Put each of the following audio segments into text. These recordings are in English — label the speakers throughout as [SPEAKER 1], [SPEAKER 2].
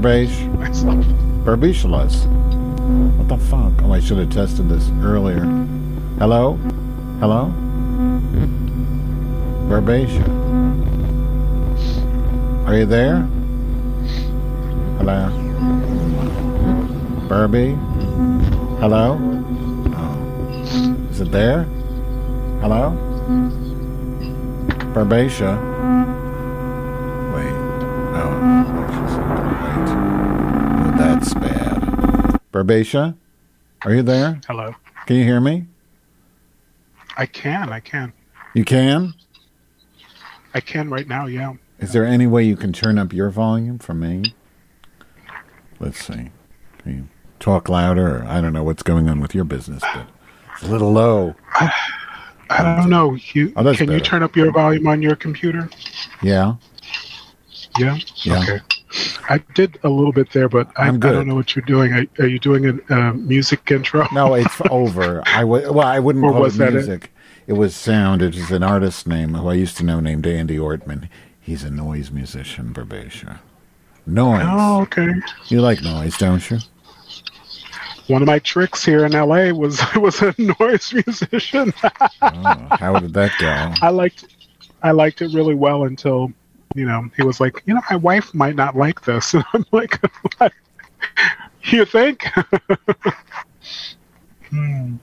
[SPEAKER 1] Burbage. What the fuck? Oh, I should have tested this earlier. Hello? Hello? Burbacia. Are you there? Hello? Burby? Hello? Oh. Is it there? Hello? Burbacia? Bad. Are you there?
[SPEAKER 2] Hello.
[SPEAKER 1] Can you hear me?
[SPEAKER 2] I can. I can.
[SPEAKER 1] You can?
[SPEAKER 2] I can right now. Yeah.
[SPEAKER 1] Is there any way you can turn up your volume for me? Let's see. Can you talk louder? I don't know what's going on with your business, but it's a little low.
[SPEAKER 2] I don't know. You
[SPEAKER 1] Oh,
[SPEAKER 2] can you turn up your volume on your computer?
[SPEAKER 1] Yeah?
[SPEAKER 2] Yeah.
[SPEAKER 1] Yeah.
[SPEAKER 2] Okay. I did a little bit there, but I, I don't know what you're doing. Are, are you doing a uh, music intro?
[SPEAKER 1] No, it's over. I w- well, I wouldn't
[SPEAKER 2] Or
[SPEAKER 1] call
[SPEAKER 2] was
[SPEAKER 1] it
[SPEAKER 2] that it?
[SPEAKER 1] music. It? was sound. It was an artist name who I used to know named Andy Ortman. He's a noise musician, Barbacia. Noise.
[SPEAKER 2] Oh, okay.
[SPEAKER 1] You like noise, don't you?
[SPEAKER 2] One of my tricks here in LA was was a noise musician.
[SPEAKER 1] Oh, how did that go?
[SPEAKER 2] I liked I liked it really well until you know he was like, you know, my wife might not like this, and I'm like, what? You think? Hmm.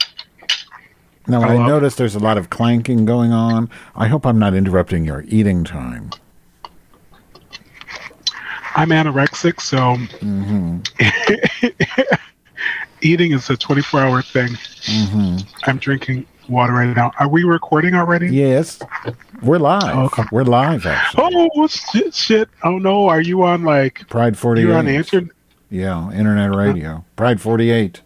[SPEAKER 1] No, I
[SPEAKER 2] Hello?
[SPEAKER 1] noticed there's a lot of clanking going on. I hope I'm not interrupting your eating time.
[SPEAKER 2] I'm anorexic, so
[SPEAKER 1] hmm
[SPEAKER 2] eating is a 24 hour thing.
[SPEAKER 1] hmm
[SPEAKER 2] I'm drinking water right now. Are we recording already?
[SPEAKER 1] Yes, we're live.
[SPEAKER 2] Oh, okay.
[SPEAKER 1] We're live, actually.
[SPEAKER 2] Oh shit! Shit! Oh no! Are you on like
[SPEAKER 1] Pride 48.
[SPEAKER 2] you're on internet?
[SPEAKER 1] Yeah, internet radio. Pride 48.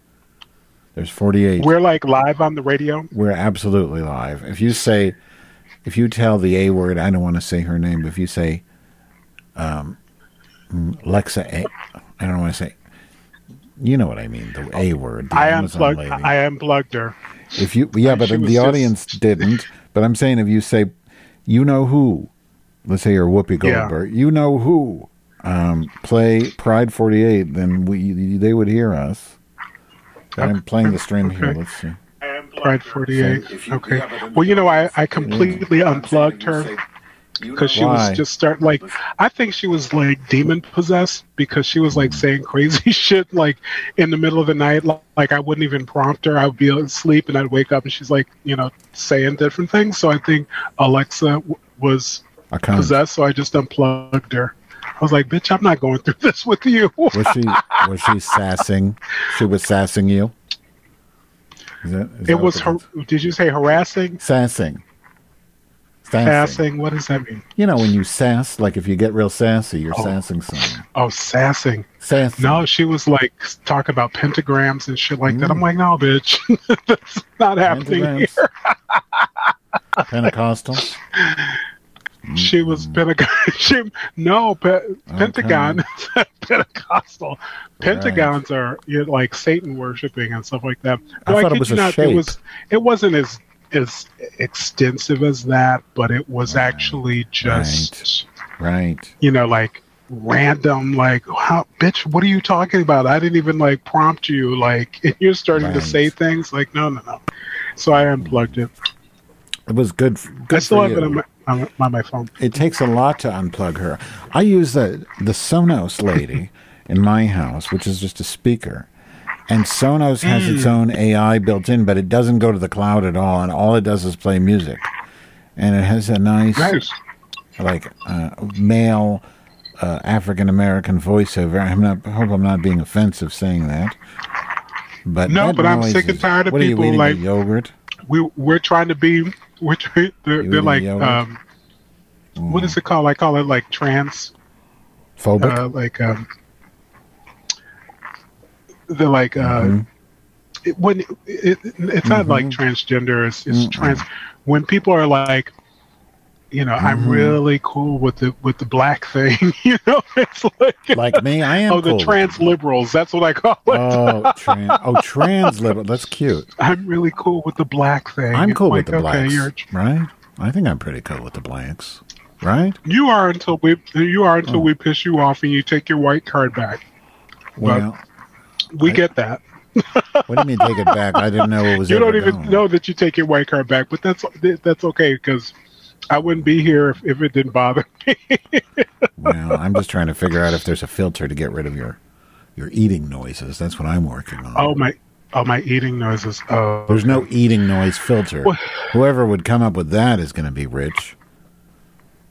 [SPEAKER 1] There's 48.
[SPEAKER 2] We're like live on the radio.
[SPEAKER 1] We're absolutely live. If you say, if you tell the A word, I don't want to say her name, but if you say, um, mm, Lexa A, I don't want to say, you know what I mean, the A word. The
[SPEAKER 2] I
[SPEAKER 1] Amazon
[SPEAKER 2] unplugged.
[SPEAKER 1] lady.
[SPEAKER 2] I unplugged her.
[SPEAKER 1] If you, yeah, but the
[SPEAKER 2] just-
[SPEAKER 1] audience didn't. But I'm saying if you say, you know who, let's say you're Whoopi
[SPEAKER 2] Yeah.
[SPEAKER 1] Goldberg, you know who, um, play Pride 48, then we they would hear us. I'm playing the stream here. Let's see.
[SPEAKER 2] Pride 48.
[SPEAKER 1] So you-
[SPEAKER 2] Okay.
[SPEAKER 1] yeah,
[SPEAKER 2] Well, you know, I, I completely unplugged her because she
[SPEAKER 1] Why?
[SPEAKER 2] was just start like I think she was like demon possessed because she was like mm. saying crazy shit like in the middle of the night. li- Like I wouldn't even prompt her. I would be asleep and I'd wake up and she's like you know saying different things. So I think Alexa w- was possessed. So I just unplugged her. I was like, bitch, I'm not going through this with you.
[SPEAKER 1] Was she was she sassing? She was sassing you. Is that, is
[SPEAKER 2] it was her. Did you say harassing?
[SPEAKER 1] sassing. Sassing.
[SPEAKER 2] Sassing. What does that mean?
[SPEAKER 1] You know when you sass, like if you get real sassy, you're
[SPEAKER 2] Oh.
[SPEAKER 1] sassing someone.
[SPEAKER 2] Oh, sassing.
[SPEAKER 1] Sassing.
[SPEAKER 2] No, she was like talking about pentagrams and shit like that.
[SPEAKER 1] Mm.
[SPEAKER 2] I'm like, no, bitch, that's not happening here.
[SPEAKER 1] Pentecostal.
[SPEAKER 2] She was
[SPEAKER 1] Mm.
[SPEAKER 2] Pentagon. She, no, pe- Pentagon, Pentecostal. Pentagons are you know, like Satan worshiping and stuff like that.
[SPEAKER 1] I
[SPEAKER 2] No,
[SPEAKER 1] thought it was a
[SPEAKER 2] not,
[SPEAKER 1] shape.
[SPEAKER 2] It was. It wasn't as as extensive as that, but it was
[SPEAKER 1] Right.
[SPEAKER 2] actually just
[SPEAKER 1] Right.
[SPEAKER 2] you know like random like how bitch what are you talking about i didn't even like prompt you like you're starting to say things like no no no so i unplugged it
[SPEAKER 1] It was good. Good
[SPEAKER 2] i still have
[SPEAKER 1] you.
[SPEAKER 2] it on my, on, on my phone
[SPEAKER 1] it takes a lot to unplug her. I use the the Sonos lady in my house, which is just a speaker. And Sonos has its
[SPEAKER 2] Mm.
[SPEAKER 1] own AI built in, but it doesn't go to the cloud at all, and all it does is play music. And it has a nice,
[SPEAKER 2] nice
[SPEAKER 1] like, uh, male uh, African American voiceover. I'm not. I hope I'm not being offensive saying that. But
[SPEAKER 2] No, but I'm sick and tired of people
[SPEAKER 1] are you eating,
[SPEAKER 2] like-
[SPEAKER 1] yogurt.
[SPEAKER 2] we we're trying to be we're trying they're, they're like um what is it called i call it like trans
[SPEAKER 1] Phobic.
[SPEAKER 2] uh like um they're like uh
[SPEAKER 1] Mhm.
[SPEAKER 2] it, when it, it, it's not like
[SPEAKER 1] Mhm.
[SPEAKER 2] transgender it's, it's trans when people are like you know, I'm
[SPEAKER 1] Mhm.
[SPEAKER 2] really cool with the with the black thing. you know, it's like
[SPEAKER 1] Like me, I am
[SPEAKER 2] oh the trans liberals. That's what I call it.
[SPEAKER 1] Oh, trans. Oh, trans liberal. That's cute.
[SPEAKER 2] I'm really cool with the black thing.
[SPEAKER 1] I'm cool
[SPEAKER 2] like,
[SPEAKER 1] with the blacks,
[SPEAKER 2] Okay, you're,
[SPEAKER 1] right? I think I'm pretty cool with the blacks, right?
[SPEAKER 2] you are until we you are until
[SPEAKER 1] Oh.
[SPEAKER 2] we piss you off and you take your white card back.
[SPEAKER 1] Well,
[SPEAKER 2] We
[SPEAKER 1] I-
[SPEAKER 2] get that.
[SPEAKER 1] what do you mean take it back? I didn't know it was.
[SPEAKER 2] You don't even
[SPEAKER 1] going.
[SPEAKER 2] know that you take your white card back, but that's that's okay because I wouldn't be here if, if it didn't bother me.
[SPEAKER 1] Well, I'm just trying to figure out if there's a filter to get rid of your your eating noises. That's what I'm working on.
[SPEAKER 2] oh my, oh my eating noises. Oh,
[SPEAKER 1] There's no eating noise filter. Whoever would come up with that is going to be rich.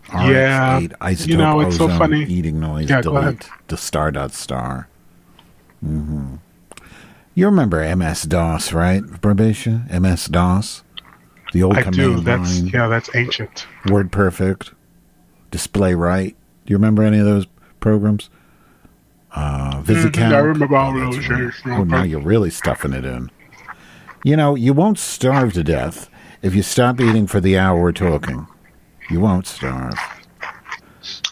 [SPEAKER 2] Yeah.
[SPEAKER 1] RX8 iZotope
[SPEAKER 2] You know, it's so funny.
[SPEAKER 1] Eating noise
[SPEAKER 2] Yeah,
[SPEAKER 1] delete the star dot star. Hmm You remember MS DOS, right, Barbatia? MS DOS, the old
[SPEAKER 2] I
[SPEAKER 1] command
[SPEAKER 2] do. That's
[SPEAKER 1] line,
[SPEAKER 2] yeah, that's ancient.
[SPEAKER 1] Word Perfect, Display Right. Do you remember any of those programs? Uh, VisiCalc.
[SPEAKER 2] Mhm, I remember all
[SPEAKER 1] Oh,
[SPEAKER 2] those
[SPEAKER 1] right. Oh, now you're really stuffing it in. You know, you won't starve to death if you stop eating for the hour we're talking. You won't starve.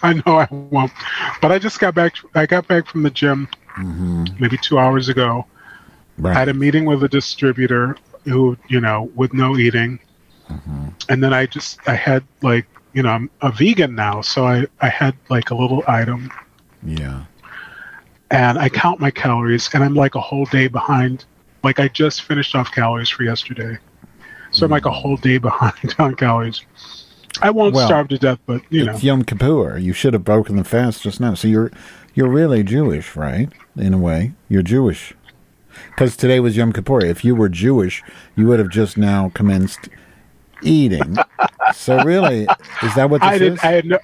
[SPEAKER 2] I know I won't, but I just got back. I got back from the gym
[SPEAKER 1] hmm
[SPEAKER 2] maybe two hours ago. I had a meeting with a distributor who, you know, with no eating,
[SPEAKER 1] Mhm.
[SPEAKER 2] and then I just I had like, you know, I'm a vegan now, so I I had like a little item,
[SPEAKER 1] Yeah.
[SPEAKER 2] and I count my calories, and I'm like a whole day behind. Like I just finished off calories for yesterday, so I'm like a whole day behind on calories. I won't
[SPEAKER 1] Well,
[SPEAKER 2] starve to death, but you know,
[SPEAKER 1] It's Yom Kippur. You should have broken the fast just now. So you're you're really Jewish, right? In a way, you're Jewish. Because today was Yom Kippur. If you were Jewish, you would have just now commenced eating. so really, is that what this
[SPEAKER 2] I did.
[SPEAKER 1] is?
[SPEAKER 2] I had no.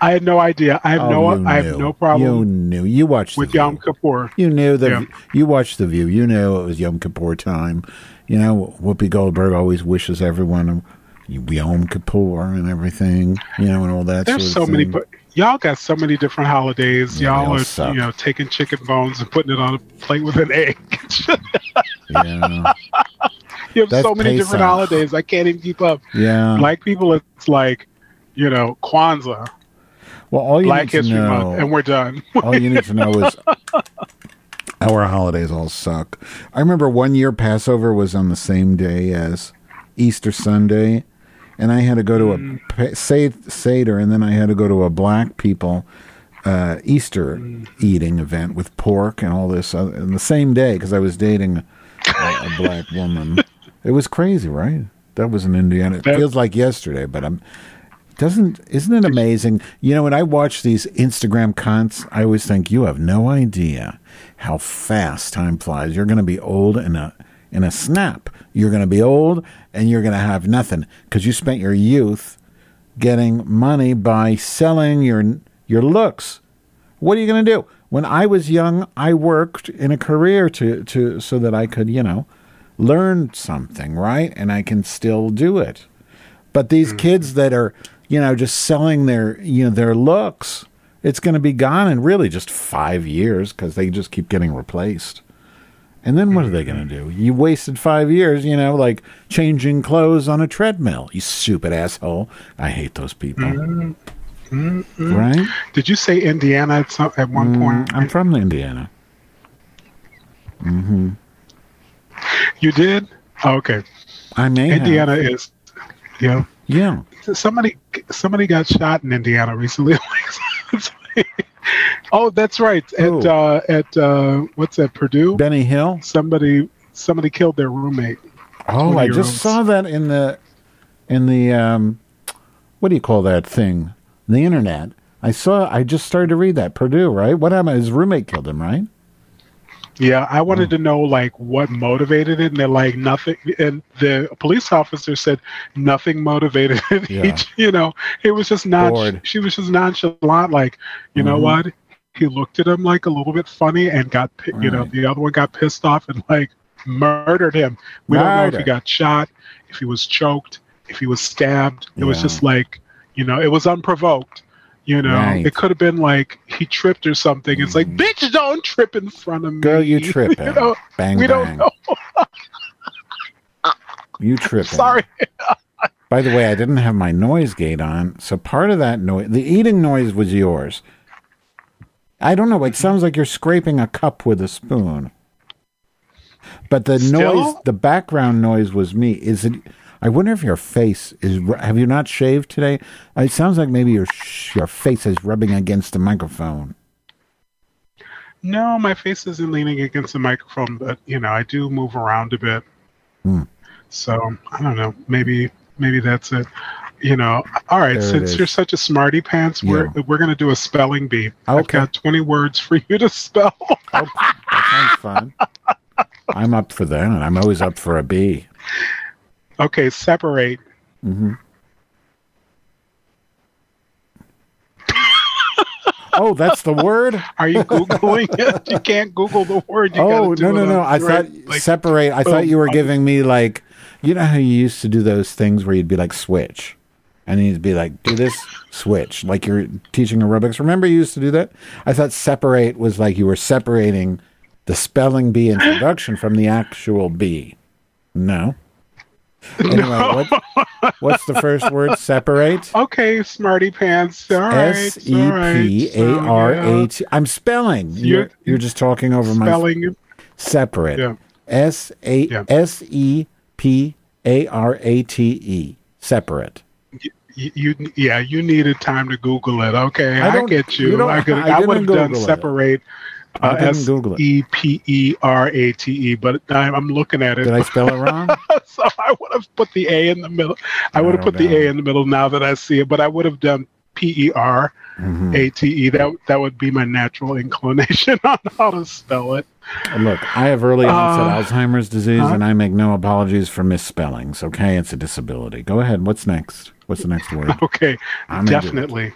[SPEAKER 2] I had no idea. I have
[SPEAKER 1] Oh,
[SPEAKER 2] no. I have no problem.
[SPEAKER 1] You knew. You watched
[SPEAKER 2] with
[SPEAKER 1] the
[SPEAKER 2] Yom Kippur.
[SPEAKER 1] You knew that.
[SPEAKER 2] Yeah.
[SPEAKER 1] You watched the View. You knew it was Yom Kippur time. You know, Whoopi Goldberg always wishes everyone Yom Kippur and everything. You know, and all that.
[SPEAKER 2] There's so many. Y'all got so many different holidays. Y'all are,
[SPEAKER 1] suck.
[SPEAKER 2] you know, taking chicken bones and putting it on a plate with an egg.
[SPEAKER 1] Yeah.
[SPEAKER 2] you have
[SPEAKER 1] That's
[SPEAKER 2] so many different holidays. I can't even keep up.
[SPEAKER 1] Yeah.
[SPEAKER 2] Black people, it's like, you know, Kwanzaa,
[SPEAKER 1] well, all you
[SPEAKER 2] Black
[SPEAKER 1] need to
[SPEAKER 2] History
[SPEAKER 1] know,
[SPEAKER 2] Month, and we're done.
[SPEAKER 1] all you need to know is our holidays all suck. I remember one year Passover was on the same day as Easter Sunday, and I had to go to
[SPEAKER 2] Mm.
[SPEAKER 1] a Sed- Seder, and then I had to go to a black people uh, Easter
[SPEAKER 2] Mm.
[SPEAKER 1] eating event with pork and all this uh, on the same day because I was dating a, a black woman. It was crazy, right? That was in Indiana. It feels like yesterday, but I'm doesn't isn't it amazing? You know, when I watch these Instagram cons, I always think you have no idea how fast time flies. You're going to be old in a in a snap. You're going to be old and you're going to have nothing because you spent your youth getting money by selling your your looks. What are you going to do? When I was young, I worked in a career to to so that I could, you know, learn something, right? And I can still do it. But these mm-hmm. kids that are, you know, just selling their, you know, their looks, it's going to be gone in really just five years because they just keep getting replaced. And then what are they going to do? You wasted five years, you know, like changing clothes on a treadmill. You stupid asshole. I hate those people. Right?
[SPEAKER 2] Did you say Indiana at, some, at one point?
[SPEAKER 1] Mm, I'm from Indiana. Mm-hmm.
[SPEAKER 2] You did? Oh, okay.
[SPEAKER 1] I may have.
[SPEAKER 2] Indiana is, you know,
[SPEAKER 1] Yeah.
[SPEAKER 2] somebody somebody got shot in Indiana recently. oh, that's right. At uh, at uh, what's that? Purdue.
[SPEAKER 1] Benny Hill.
[SPEAKER 2] Somebody somebody killed their roommate.
[SPEAKER 1] Oh, I
[SPEAKER 2] 20-year-olds.
[SPEAKER 1] just saw that in the in the um, what do you call that thing? The internet. I saw. I just started to read that Purdue. Right? What happened? His roommate killed him. Right?
[SPEAKER 2] Yeah, I wanted to know like what motivated it, and they're like nothing. And the police officer said nothing motivated it.
[SPEAKER 1] Yeah.
[SPEAKER 2] j- you know, it was just not.
[SPEAKER 1] Bored.
[SPEAKER 2] She was just nonchalant. Like, you know
[SPEAKER 1] Mhm.
[SPEAKER 2] what? He looked at him like a little bit funny, and got pi- you know the other one got pissed off and like murdered him. We don't know if he got shot, if he was choked, if he was stabbed. It was just like you know, it was unprovoked. You know,
[SPEAKER 1] Right.
[SPEAKER 2] it could have been like he tripped or something. It's like,
[SPEAKER 1] Mhm.
[SPEAKER 2] bitch, don't trip in front of me.
[SPEAKER 1] Girl, you tripping?
[SPEAKER 2] you know,
[SPEAKER 1] bang
[SPEAKER 2] we
[SPEAKER 1] bang.
[SPEAKER 2] don't know.
[SPEAKER 1] You tripping?
[SPEAKER 2] Sorry.
[SPEAKER 1] By the way, I didn't have my noise gate on, so part of that noise, the eating noise was yours. I don't know. It sounds like you're scraping a cup with a spoon. But the
[SPEAKER 2] Still?
[SPEAKER 1] noise, the background noise was me. Is it? I wonder if your face is. Have you not shaved today? It sounds like maybe your your face is rubbing against the microphone.
[SPEAKER 2] No, my face isn't leaning against the microphone, but you know, I do move around a bit.
[SPEAKER 1] Hmm.
[SPEAKER 2] So I don't know. Maybe maybe that's it. You know. All right.
[SPEAKER 1] There
[SPEAKER 2] since you're such a smarty pants, we're we're gonna do a spelling bee. I've got 20 words for you to spell.
[SPEAKER 1] Oh, that sounds fun. I'm up for that. And I'm always up for a B.
[SPEAKER 2] okay. Separate.
[SPEAKER 1] Mm-hmm. oh, that's the word.
[SPEAKER 2] Are you googling it? You can't Google the word. You
[SPEAKER 1] oh no no no! I thought
[SPEAKER 2] like-
[SPEAKER 1] separate. I thought you were giving me like, you know how you used to do those things where you'd be like switch, and then you'd be like do this switch, like you're teaching aerobics. Remember you used to do that? I thought separate was like you were separating the spelling bee introduction from the actual bee. No. Anyway, what, what's the first word? Separate.
[SPEAKER 2] Okay, smarty pants. All right.
[SPEAKER 1] S E P A R A T. I'm spelling. You're,
[SPEAKER 2] You're-
[SPEAKER 1] just talking over my
[SPEAKER 2] Spelling.
[SPEAKER 1] separate.
[SPEAKER 2] Yeah.
[SPEAKER 1] S A
[SPEAKER 2] Yeah.
[SPEAKER 1] S E P A R A T E. Separate.
[SPEAKER 2] You, you, yeah, you needed time to Google it. Okay,
[SPEAKER 1] I
[SPEAKER 2] I, get
[SPEAKER 1] you
[SPEAKER 2] you. I could,
[SPEAKER 1] I
[SPEAKER 2] I, would have done
[SPEAKER 1] Google it. I didn't Google it.
[SPEAKER 2] E P E R A T E, but I, I'm looking at it.
[SPEAKER 1] Did I spell it wrong?
[SPEAKER 2] so I would have put the A in the middle. I would have
[SPEAKER 1] Oh,
[SPEAKER 2] put the. A in the middle now that I see it, but I would have done P E R
[SPEAKER 1] Mhm.
[SPEAKER 2] A T E. That that would be my natural inclination on how to spell it.
[SPEAKER 1] Look, I have early onset
[SPEAKER 2] Uh,
[SPEAKER 1] Alzheimer's disease,
[SPEAKER 2] huh?
[SPEAKER 1] and I make no apologies for misspellings. Okay, it's a disability. Go ahead. What's next? What's the next word?
[SPEAKER 2] Okay,
[SPEAKER 1] I'm
[SPEAKER 2] definitely.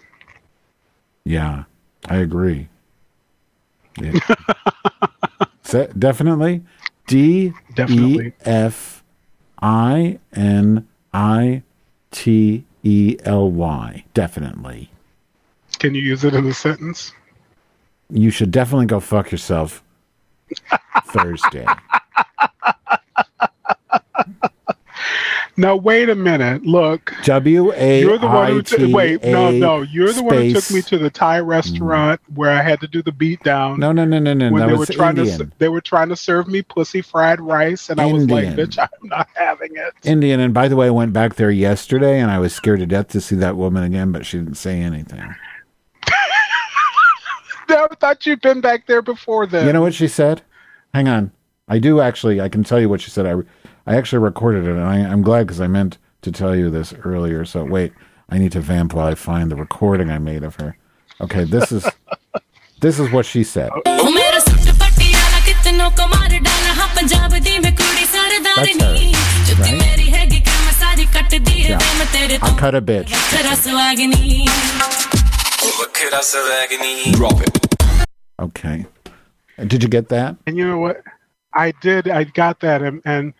[SPEAKER 1] Yeah, I agree. Yeah. Se- definitely. D E. F I N I T E L Y. Definitely.
[SPEAKER 2] Can you use it in a sentence?
[SPEAKER 1] You should definitely go fuck yourself Thursday.
[SPEAKER 2] Now wait a minute. Look,
[SPEAKER 1] W A
[SPEAKER 2] you're the one who
[SPEAKER 1] T.
[SPEAKER 2] Wait, no, no, you're the one who took me to the Thai restaurant mm. where I had to do the beat down.
[SPEAKER 1] No, no, no, no, no.
[SPEAKER 2] when they were trying to, they were trying to serve me pussy fried rice, and I was like, "Bitch, I'm not having it."
[SPEAKER 1] Indian. And by the way, I went back there yesterday, and I was scared to death to see that woman again, but she didn't say anything.
[SPEAKER 2] I thought you'd been back there before then.
[SPEAKER 1] You know what she said? Hang on. I do actually. I can tell you what she said. I, I actually recorded it, and I, am glad because I meant to tell you this earlier. So wait, I need to vamp while I find the recording I made of her. Okay, this is this is what she said. That's her, right? Yeah. I cut a bitch.
[SPEAKER 3] Oh, Drop it.
[SPEAKER 1] Okay. Did you get that?
[SPEAKER 2] And you know what? I did. I got that, and, and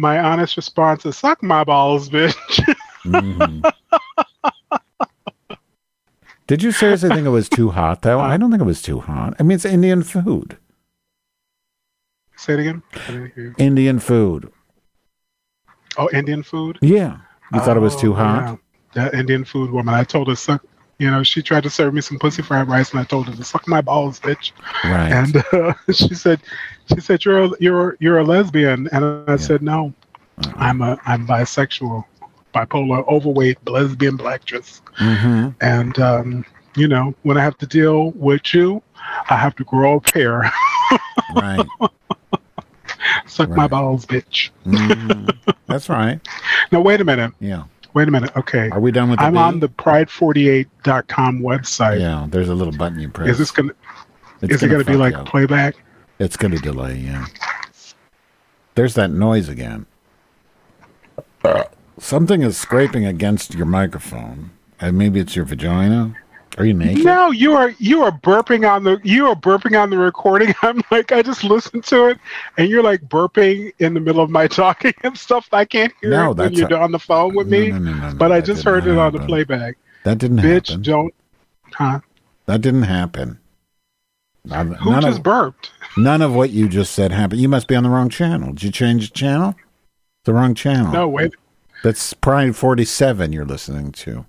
[SPEAKER 2] my honest response is, "Suck my balls, bitch."
[SPEAKER 1] Mhm. Did you seriously think it was too hot though? I don't think it was too hot. I mean, it's Indian food.
[SPEAKER 2] Say it again. I didn't hear you.
[SPEAKER 1] Indian food.
[SPEAKER 2] Oh, Indian food.
[SPEAKER 1] Yeah. You thought it was too
[SPEAKER 2] Oh,
[SPEAKER 1] hot?
[SPEAKER 2] yeah. That Indian food woman. I told her suck. You know, she tried to serve me some pussy fried rice, and I told her to suck my balls, bitch.
[SPEAKER 1] Right.
[SPEAKER 2] And uh, she said, she said you're a, you're you're a lesbian, and I said no,
[SPEAKER 1] Uh-uh.
[SPEAKER 2] I'm a I'm bisexual, bipolar, overweight, lesbian, blacktress.
[SPEAKER 1] hmm
[SPEAKER 2] And um, you know, when I have to deal with you, I have to grow a pair
[SPEAKER 1] Right.
[SPEAKER 2] Suck my balls, bitch.
[SPEAKER 1] Mhm. That's right.
[SPEAKER 2] Now wait a minute.
[SPEAKER 1] Yeah.
[SPEAKER 2] Wait a minute. Okay.
[SPEAKER 1] Are we done with the
[SPEAKER 2] I'm on the pride48.com website.
[SPEAKER 1] Yeah, there's a little button you press.
[SPEAKER 2] Is this gonna
[SPEAKER 1] It's
[SPEAKER 2] is it gonna be like
[SPEAKER 1] up.
[SPEAKER 2] playback?
[SPEAKER 1] It's gonna delay, yeah. There's that noise again. Uh. Something is scraping against your microphone. And maybe it's your vagina. Are you naked?
[SPEAKER 2] No, you are you are burping on the you are burping on the recording. I'm like I just listened to it, and you're like burping in the middle of my talking and stuff. I can't hear
[SPEAKER 1] No,
[SPEAKER 2] it when
[SPEAKER 1] that's
[SPEAKER 2] you're
[SPEAKER 1] a-
[SPEAKER 2] on the phone with
[SPEAKER 1] No,
[SPEAKER 2] me.
[SPEAKER 1] no, no, no, no,
[SPEAKER 2] but I just heard
[SPEAKER 1] not
[SPEAKER 2] it on the playback.
[SPEAKER 1] That didn't
[SPEAKER 2] Bitch,
[SPEAKER 1] happen.
[SPEAKER 2] Bitch, don't. Huh?
[SPEAKER 1] That didn't happen. None,
[SPEAKER 2] Who
[SPEAKER 1] none
[SPEAKER 2] just
[SPEAKER 1] of,
[SPEAKER 2] burped?
[SPEAKER 1] None of what you just said happened. You must be on the wrong channel. Did you change the channel? The wrong channel.
[SPEAKER 2] No, wait.
[SPEAKER 1] That's Pride 47 you're listening to.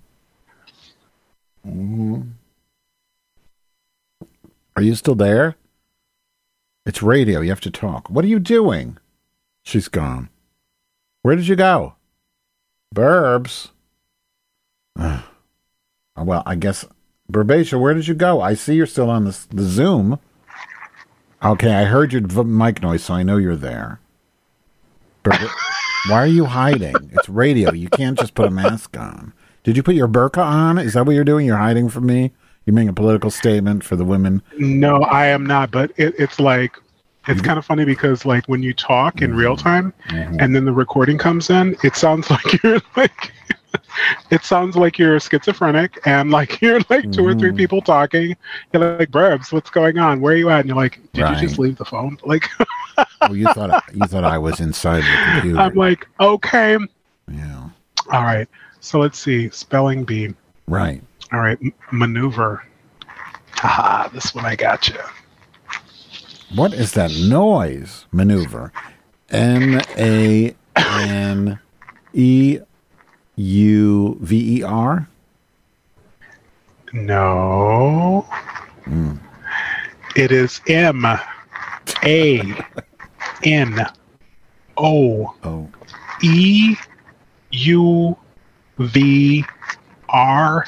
[SPEAKER 1] Mhm. Are you still there? It's radio. You have to talk. What are you doing? She's gone. Where did you go? Burbs. Well, I guess. Burbatia, where did you go? I see you're still on the, the Zoom. Okay, I heard your mic noise, so I know you're there. Why are you hiding? It's radio. You can't just put a mask on. Did you put your burqa on? Is that what you're doing? You're hiding from me? You're making a political statement for the women?
[SPEAKER 2] No, I am not. But it, it's like it's kind of funny because like when you talk in real mm-hmm. time mm-hmm. and then the recording comes in, it sounds like you're like it sounds like you're schizophrenic and like you're like two or three mm-hmm. people talking. You're like, Burbs, what's going on? Where are you at? And you're like, Did you just leave the phone? Like
[SPEAKER 1] Oh, you thought I, you thought I was inside the computer?
[SPEAKER 2] I'm like, okay.
[SPEAKER 1] yeah,
[SPEAKER 2] All right. So let's see. Spelling bee.
[SPEAKER 1] right.
[SPEAKER 2] All right. M- maneuver. Haha, this one I got you.
[SPEAKER 1] What is that noise? Maneuver. M A N E U V E R.
[SPEAKER 2] No. It is M A N O
[SPEAKER 1] Oh,
[SPEAKER 2] E U V R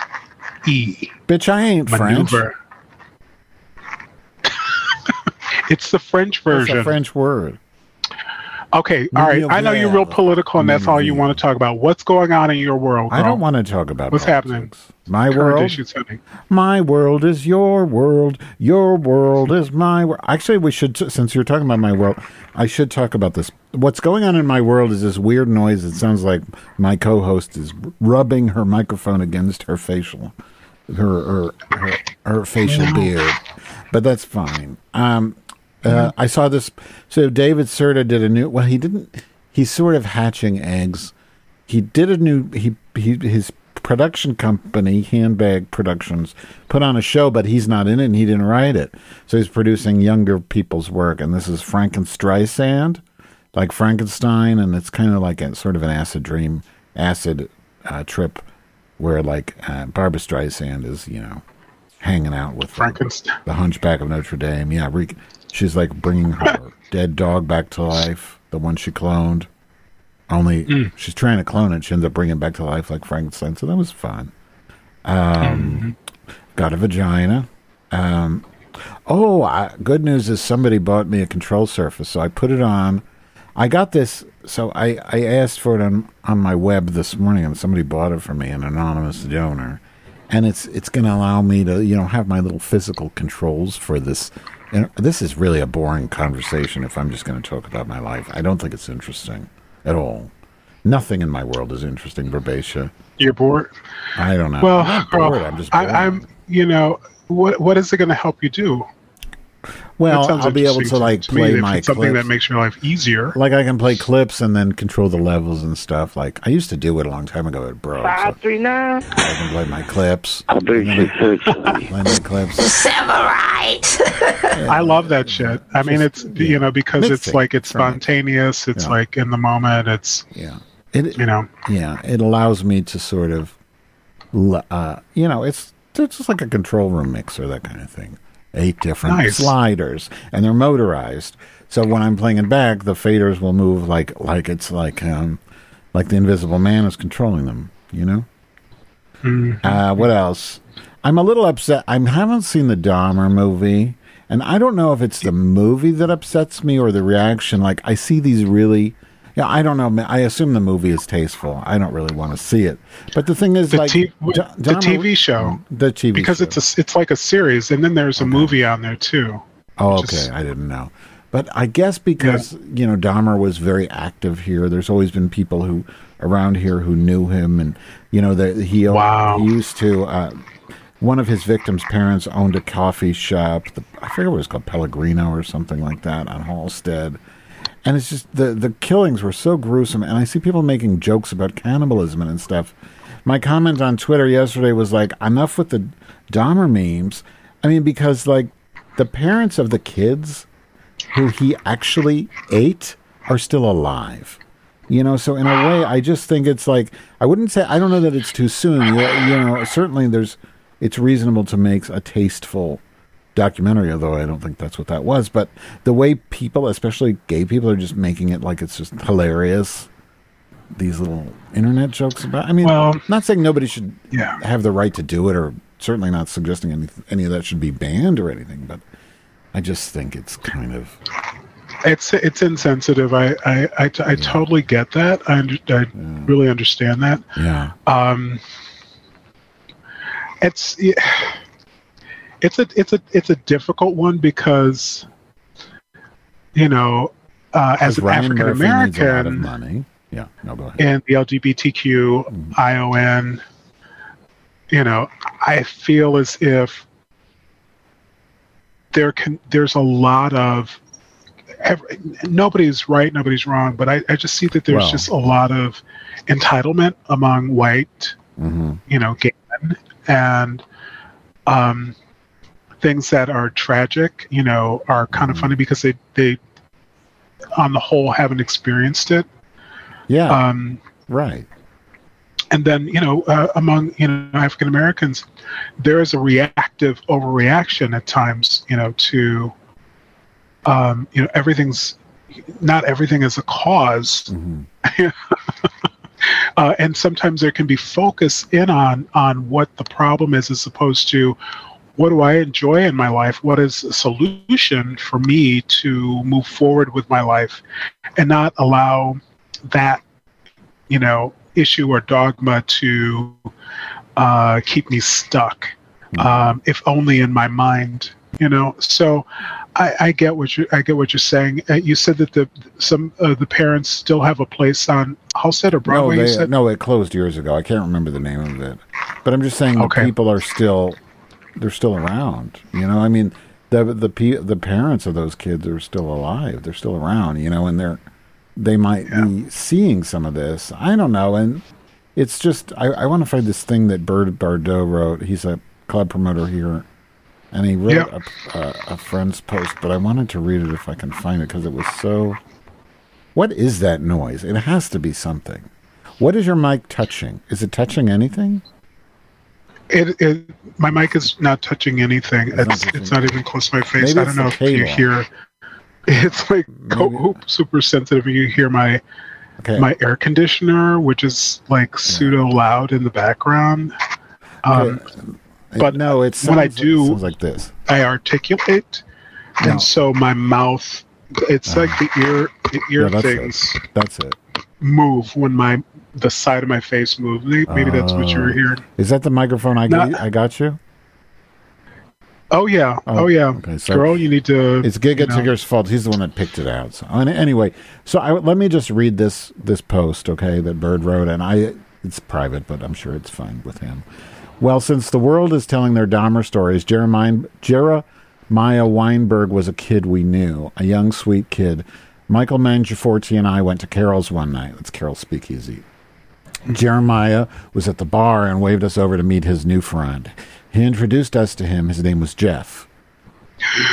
[SPEAKER 2] E.
[SPEAKER 1] bitch! I ain't French.
[SPEAKER 2] It's the French version.
[SPEAKER 1] It's a French word.
[SPEAKER 2] Okay, all right. I know you're real political, and that's all you want to talk about. What's going on in your world?
[SPEAKER 1] I don't want to talk about
[SPEAKER 2] What's happening?
[SPEAKER 1] My
[SPEAKER 2] Current
[SPEAKER 1] world.
[SPEAKER 2] issues happening.
[SPEAKER 1] My world is your world. Your world is my world. Actually, we should, since you're talking about my world, I should talk about this. What's going on in my world is this weird noise. It sounds like my co-host is rubbing her microphone against her facial, her her her, her facial beard. But that's fine. Um, uh, I saw this. So David Cerda did a new. Well, he didn't. He's sort of hatching eggs he did a new he, he his production company handbag productions put on a show but he's not in it and he didn't write it so he's producing younger people's work and this is frankenstreisand like frankenstein and it's kind of like a sort of an acid dream acid uh, trip where like uh, barbara streisand is you know hanging out with the-
[SPEAKER 2] Frankenstein.
[SPEAKER 1] the Hunchback of Notre Dame. Yeah, re- she's like bringing her dead dog back to life, the one she cloned. Only she's trying to clone it. She ends up bringing it back to life like Frankenstein. So that was fun. Um, Got a vagina. Um, oh, I, good news is somebody bought me a control surface, so I put it on. I got this. So I, I asked for it on on my web this morning, and somebody bought it for me, an anonymous donor, and it's it's going to allow me to you know have my little physical controls for this. And this is really a boring conversation if I'm just going to talk about my life. I don't think it's interesting at all. Nothing in my world is interesting, Barbatia.
[SPEAKER 2] You're bored.
[SPEAKER 1] I don't know.
[SPEAKER 2] Well,
[SPEAKER 1] I'm bored. I'm just
[SPEAKER 2] I,
[SPEAKER 1] bored.
[SPEAKER 2] I'm. You know what? What is it going to help you do?
[SPEAKER 1] Well, I'll be able to like
[SPEAKER 2] to
[SPEAKER 1] play
[SPEAKER 2] If
[SPEAKER 1] my
[SPEAKER 2] it's something that makes your life easier.
[SPEAKER 1] like I can play clips and then control the levels and stuff. Like I used to do it a long time ago at Bro. So
[SPEAKER 4] Five three nine.
[SPEAKER 1] I can play my clips.
[SPEAKER 4] I bet you said something.
[SPEAKER 1] Play my clips.
[SPEAKER 2] I love that shit. I mean, it's you know because it's like it's
[SPEAKER 1] right.
[SPEAKER 2] spontaneous. It's
[SPEAKER 1] Yeah.
[SPEAKER 2] like in the moment. It's
[SPEAKER 1] Yeah. It,
[SPEAKER 2] you know.
[SPEAKER 1] yeah, it allows me to sort of, uh, you know, it's it's just like a control room mixer, that kind of thing. Eight different
[SPEAKER 2] Nice.
[SPEAKER 1] sliders, and they're motorized. So when I'm playing it back, the faders will move like like it's like um like the Invisible Man is controlling them. You know. Uh, what else? I'm a little upset. I haven't seen the Dahmer movie, and I don't know if it's the movie that upsets me or the reaction. Like I see these really, yeah, I don't know. I assume the movie is tasteful. I don't really want to see it, but the thing is,
[SPEAKER 2] The,
[SPEAKER 1] like
[SPEAKER 2] t- the TV show
[SPEAKER 1] the TV
[SPEAKER 2] because
[SPEAKER 1] show.
[SPEAKER 2] it's a it's like a series, and then there's a movie on there too.
[SPEAKER 1] Oh, okay.
[SPEAKER 2] is-
[SPEAKER 1] I didn't know. But I guess because, you know, Dahmer was very active here, there's always been people who around here who knew him. And, you know, that he,
[SPEAKER 2] Wow.
[SPEAKER 1] he used to, uh, one of his victims' parents owned a coffee shop. The, I forget what it was called, Pellegrino or something like that on Halsted. And it's just the the killings were so gruesome, and I see people making jokes about cannibalism and stuff. My comment on Twitter yesterday was like, enough with the Dahmer memes. I mean, because like the parents of the kids who he actually ate are still alive. You know, so in a way, I just think it's like I wouldn't say I don't know that it's too soon. You, you know, certainly there's it's reasonable to make a tasteful documentary, although I don't think that's what that was. But the way people, especially gay people, are just making it like it's just hilarious. These little internet jokes about. I mean,
[SPEAKER 2] Well-
[SPEAKER 1] not saying nobody should
[SPEAKER 2] Yeah.
[SPEAKER 1] have the right to do it, or certainly not suggesting any any of that should be banned or anything. But I just think it's kind of
[SPEAKER 2] It's it's insensitive. I I, I, I totally get that. I, under, I really understand that.
[SPEAKER 1] yeah,
[SPEAKER 2] Um, it's yeah, it's a it's a it's a difficult one because you know uh, as an African
[SPEAKER 1] Murphy needs a lot of
[SPEAKER 2] American
[SPEAKER 1] money. Yeah, no, go ahead.
[SPEAKER 2] and the LGBTQ
[SPEAKER 1] Mm-hmm.
[SPEAKER 2] ION, you know, I feel as if there can there's a lot of every, nobody's right, nobody's wrong, but I, I just see that there's
[SPEAKER 1] Well-
[SPEAKER 2] just a lot of entitlement among white,
[SPEAKER 1] hmm
[SPEAKER 2] you know, gay men and um, things that are tragic, you know, are kind of funny because they they on the whole haven't experienced it.
[SPEAKER 1] Yeah,
[SPEAKER 2] Um,
[SPEAKER 1] right.
[SPEAKER 2] and then you know uh, among you know African Americans, there is a reactive overreaction at times. You know to um, you know everything's not everything is a cause,
[SPEAKER 1] hmm
[SPEAKER 2] uh, and sometimes there can be focus in on on what the problem is as opposed to what do I enjoy in my life? What is a solution for me to move forward with my life, and not allow that you know issue or dogma to uh, keep me stuck, um, if only in my mind. You know, so I, I get what you I get what you're saying. Uh, you said that the some of the parents still have a place on Halsted or
[SPEAKER 1] No,
[SPEAKER 2] Broadway. you
[SPEAKER 1] they, no, it closed years ago. I can't remember the name of it, but I'm just saying
[SPEAKER 2] Okay.
[SPEAKER 1] people are still they're still around. You know, I mean the the the parents of those kids are still alive. They're still around. You know, and they're they might be seeing some of this. I don't know, and it's just I, I want to find this thing that Bird Bardot wrote. He's a club promoter here, and he wrote
[SPEAKER 2] Yep.
[SPEAKER 1] a, a, a friend's post. But I wanted to read it if I can find it because it was so. What is that noise? It has to be something. What is your mic touching? Is it touching anything?
[SPEAKER 2] It, it my mic is not touching anything.
[SPEAKER 1] It's not
[SPEAKER 2] It's not even close to my face.
[SPEAKER 1] Maybe
[SPEAKER 2] I don't know if you hear. It's like super sensitive. You hear my
[SPEAKER 1] Okay.
[SPEAKER 2] my air conditioner, which is like pseudo loud in the background. Um,
[SPEAKER 1] It-
[SPEAKER 2] but
[SPEAKER 1] no, it's
[SPEAKER 2] when I do-
[SPEAKER 1] like this.
[SPEAKER 2] I articulate,
[SPEAKER 1] No.
[SPEAKER 2] and so my mouth. It's like the ear the ear
[SPEAKER 1] Yeah, that's
[SPEAKER 2] things
[SPEAKER 1] it. That's it.
[SPEAKER 2] move when my the side of my face moves. Maybe, maybe that's what you were
[SPEAKER 1] Oh.
[SPEAKER 2] hearing.
[SPEAKER 1] Is that the microphone I
[SPEAKER 2] Not-
[SPEAKER 1] got, I got you?
[SPEAKER 2] Oh yeah,
[SPEAKER 1] Oh,
[SPEAKER 2] oh, yeah,
[SPEAKER 1] okay, so
[SPEAKER 2] girl, you need to.
[SPEAKER 1] It's Giga
[SPEAKER 2] you know,
[SPEAKER 1] Tigger's fault. He's the one that picked it out. So anyway, so I, let me just read this this post, okay, that Bird wrote, and I it's private, but I'm sure it's fine with him. Well, since the world is telling their Dahmer stories, Jeremiah Jeremiah Weinberger was a kid we knew, a young sweet kid. Michael Mangiaforti and I went to Carol's one night. That's Carol's Speakeasy. Jeremiah was at the bar and waved us over to meet his new friend. He introduced us to him. His name was Jeff.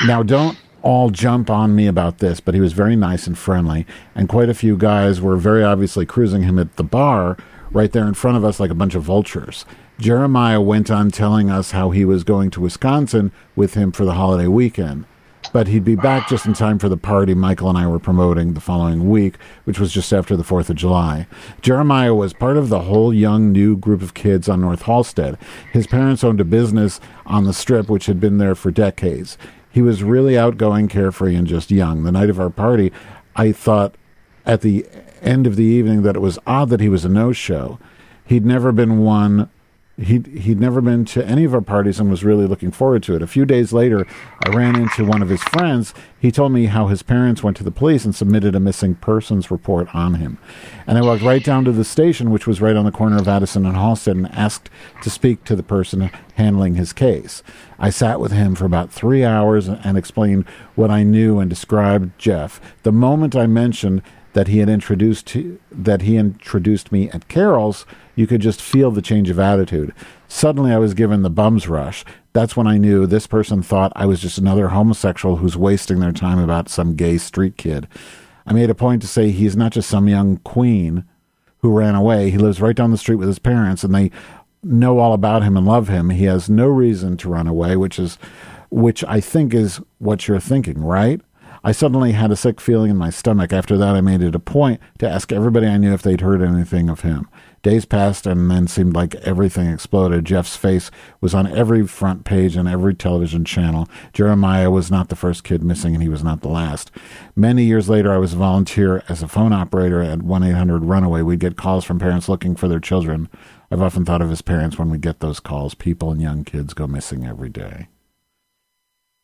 [SPEAKER 1] Now, don't all jump on me about this, but he was very nice and friendly, and quite a few guys were very obviously cruising him at the bar right there in front of us like a bunch of vultures. Jeremiah went on telling us how he was going to Wisconsin with him for the holiday weekend, but he'd be back just in time for the party Michael and I were promoting the following week, which was just after the 4th of July. Jeremiah was part of the whole young new group of kids on North Halsted. His parents owned a business on the strip which had been there for decades. He was really outgoing, carefree, and just young. The night of our party, I thought at the end of the evening that it was odd that he was a no show. He'd never been one he'd he'd never been to any of our parties and was really looking forward to it. A few days later, I ran into one of his friends. He told me how his parents went to the police and submitted a missing persons report on him. And I walked right down to the station, which was right on the corner of Addison and Halsted, and asked to speak to the person handling his case. I sat with him for about three hours and explained what I knew and described Jeff. The moment I mentioned that he had introduced that he introduced me at Carol's, you could just feel the change of attitude. Suddenly, I was given the bums rush. That's when I knew this person thought I was just another homosexual who's wasting their time about some gay street kid. I made a point to say he's not just some young queen who ran away. He lives right down the street with his parents, and they know all about him and love him. He has no reason to run away, which is, which I think is what you're thinking, right? I suddenly had a sick feeling in my stomach. After that, I made it a point to ask everybody I knew if they'd heard anything of him. Days passed, and then seemed like everything exploded. Jeff's face was on every front page and every television channel. Jeremiah was not the first kid missing, and he was not the last. Many years later, I was a volunteer as a phone operator at 1 800 Runaway. We'd get calls from parents looking for their children. I've often thought of his parents when we get those calls. People and young kids go missing every day.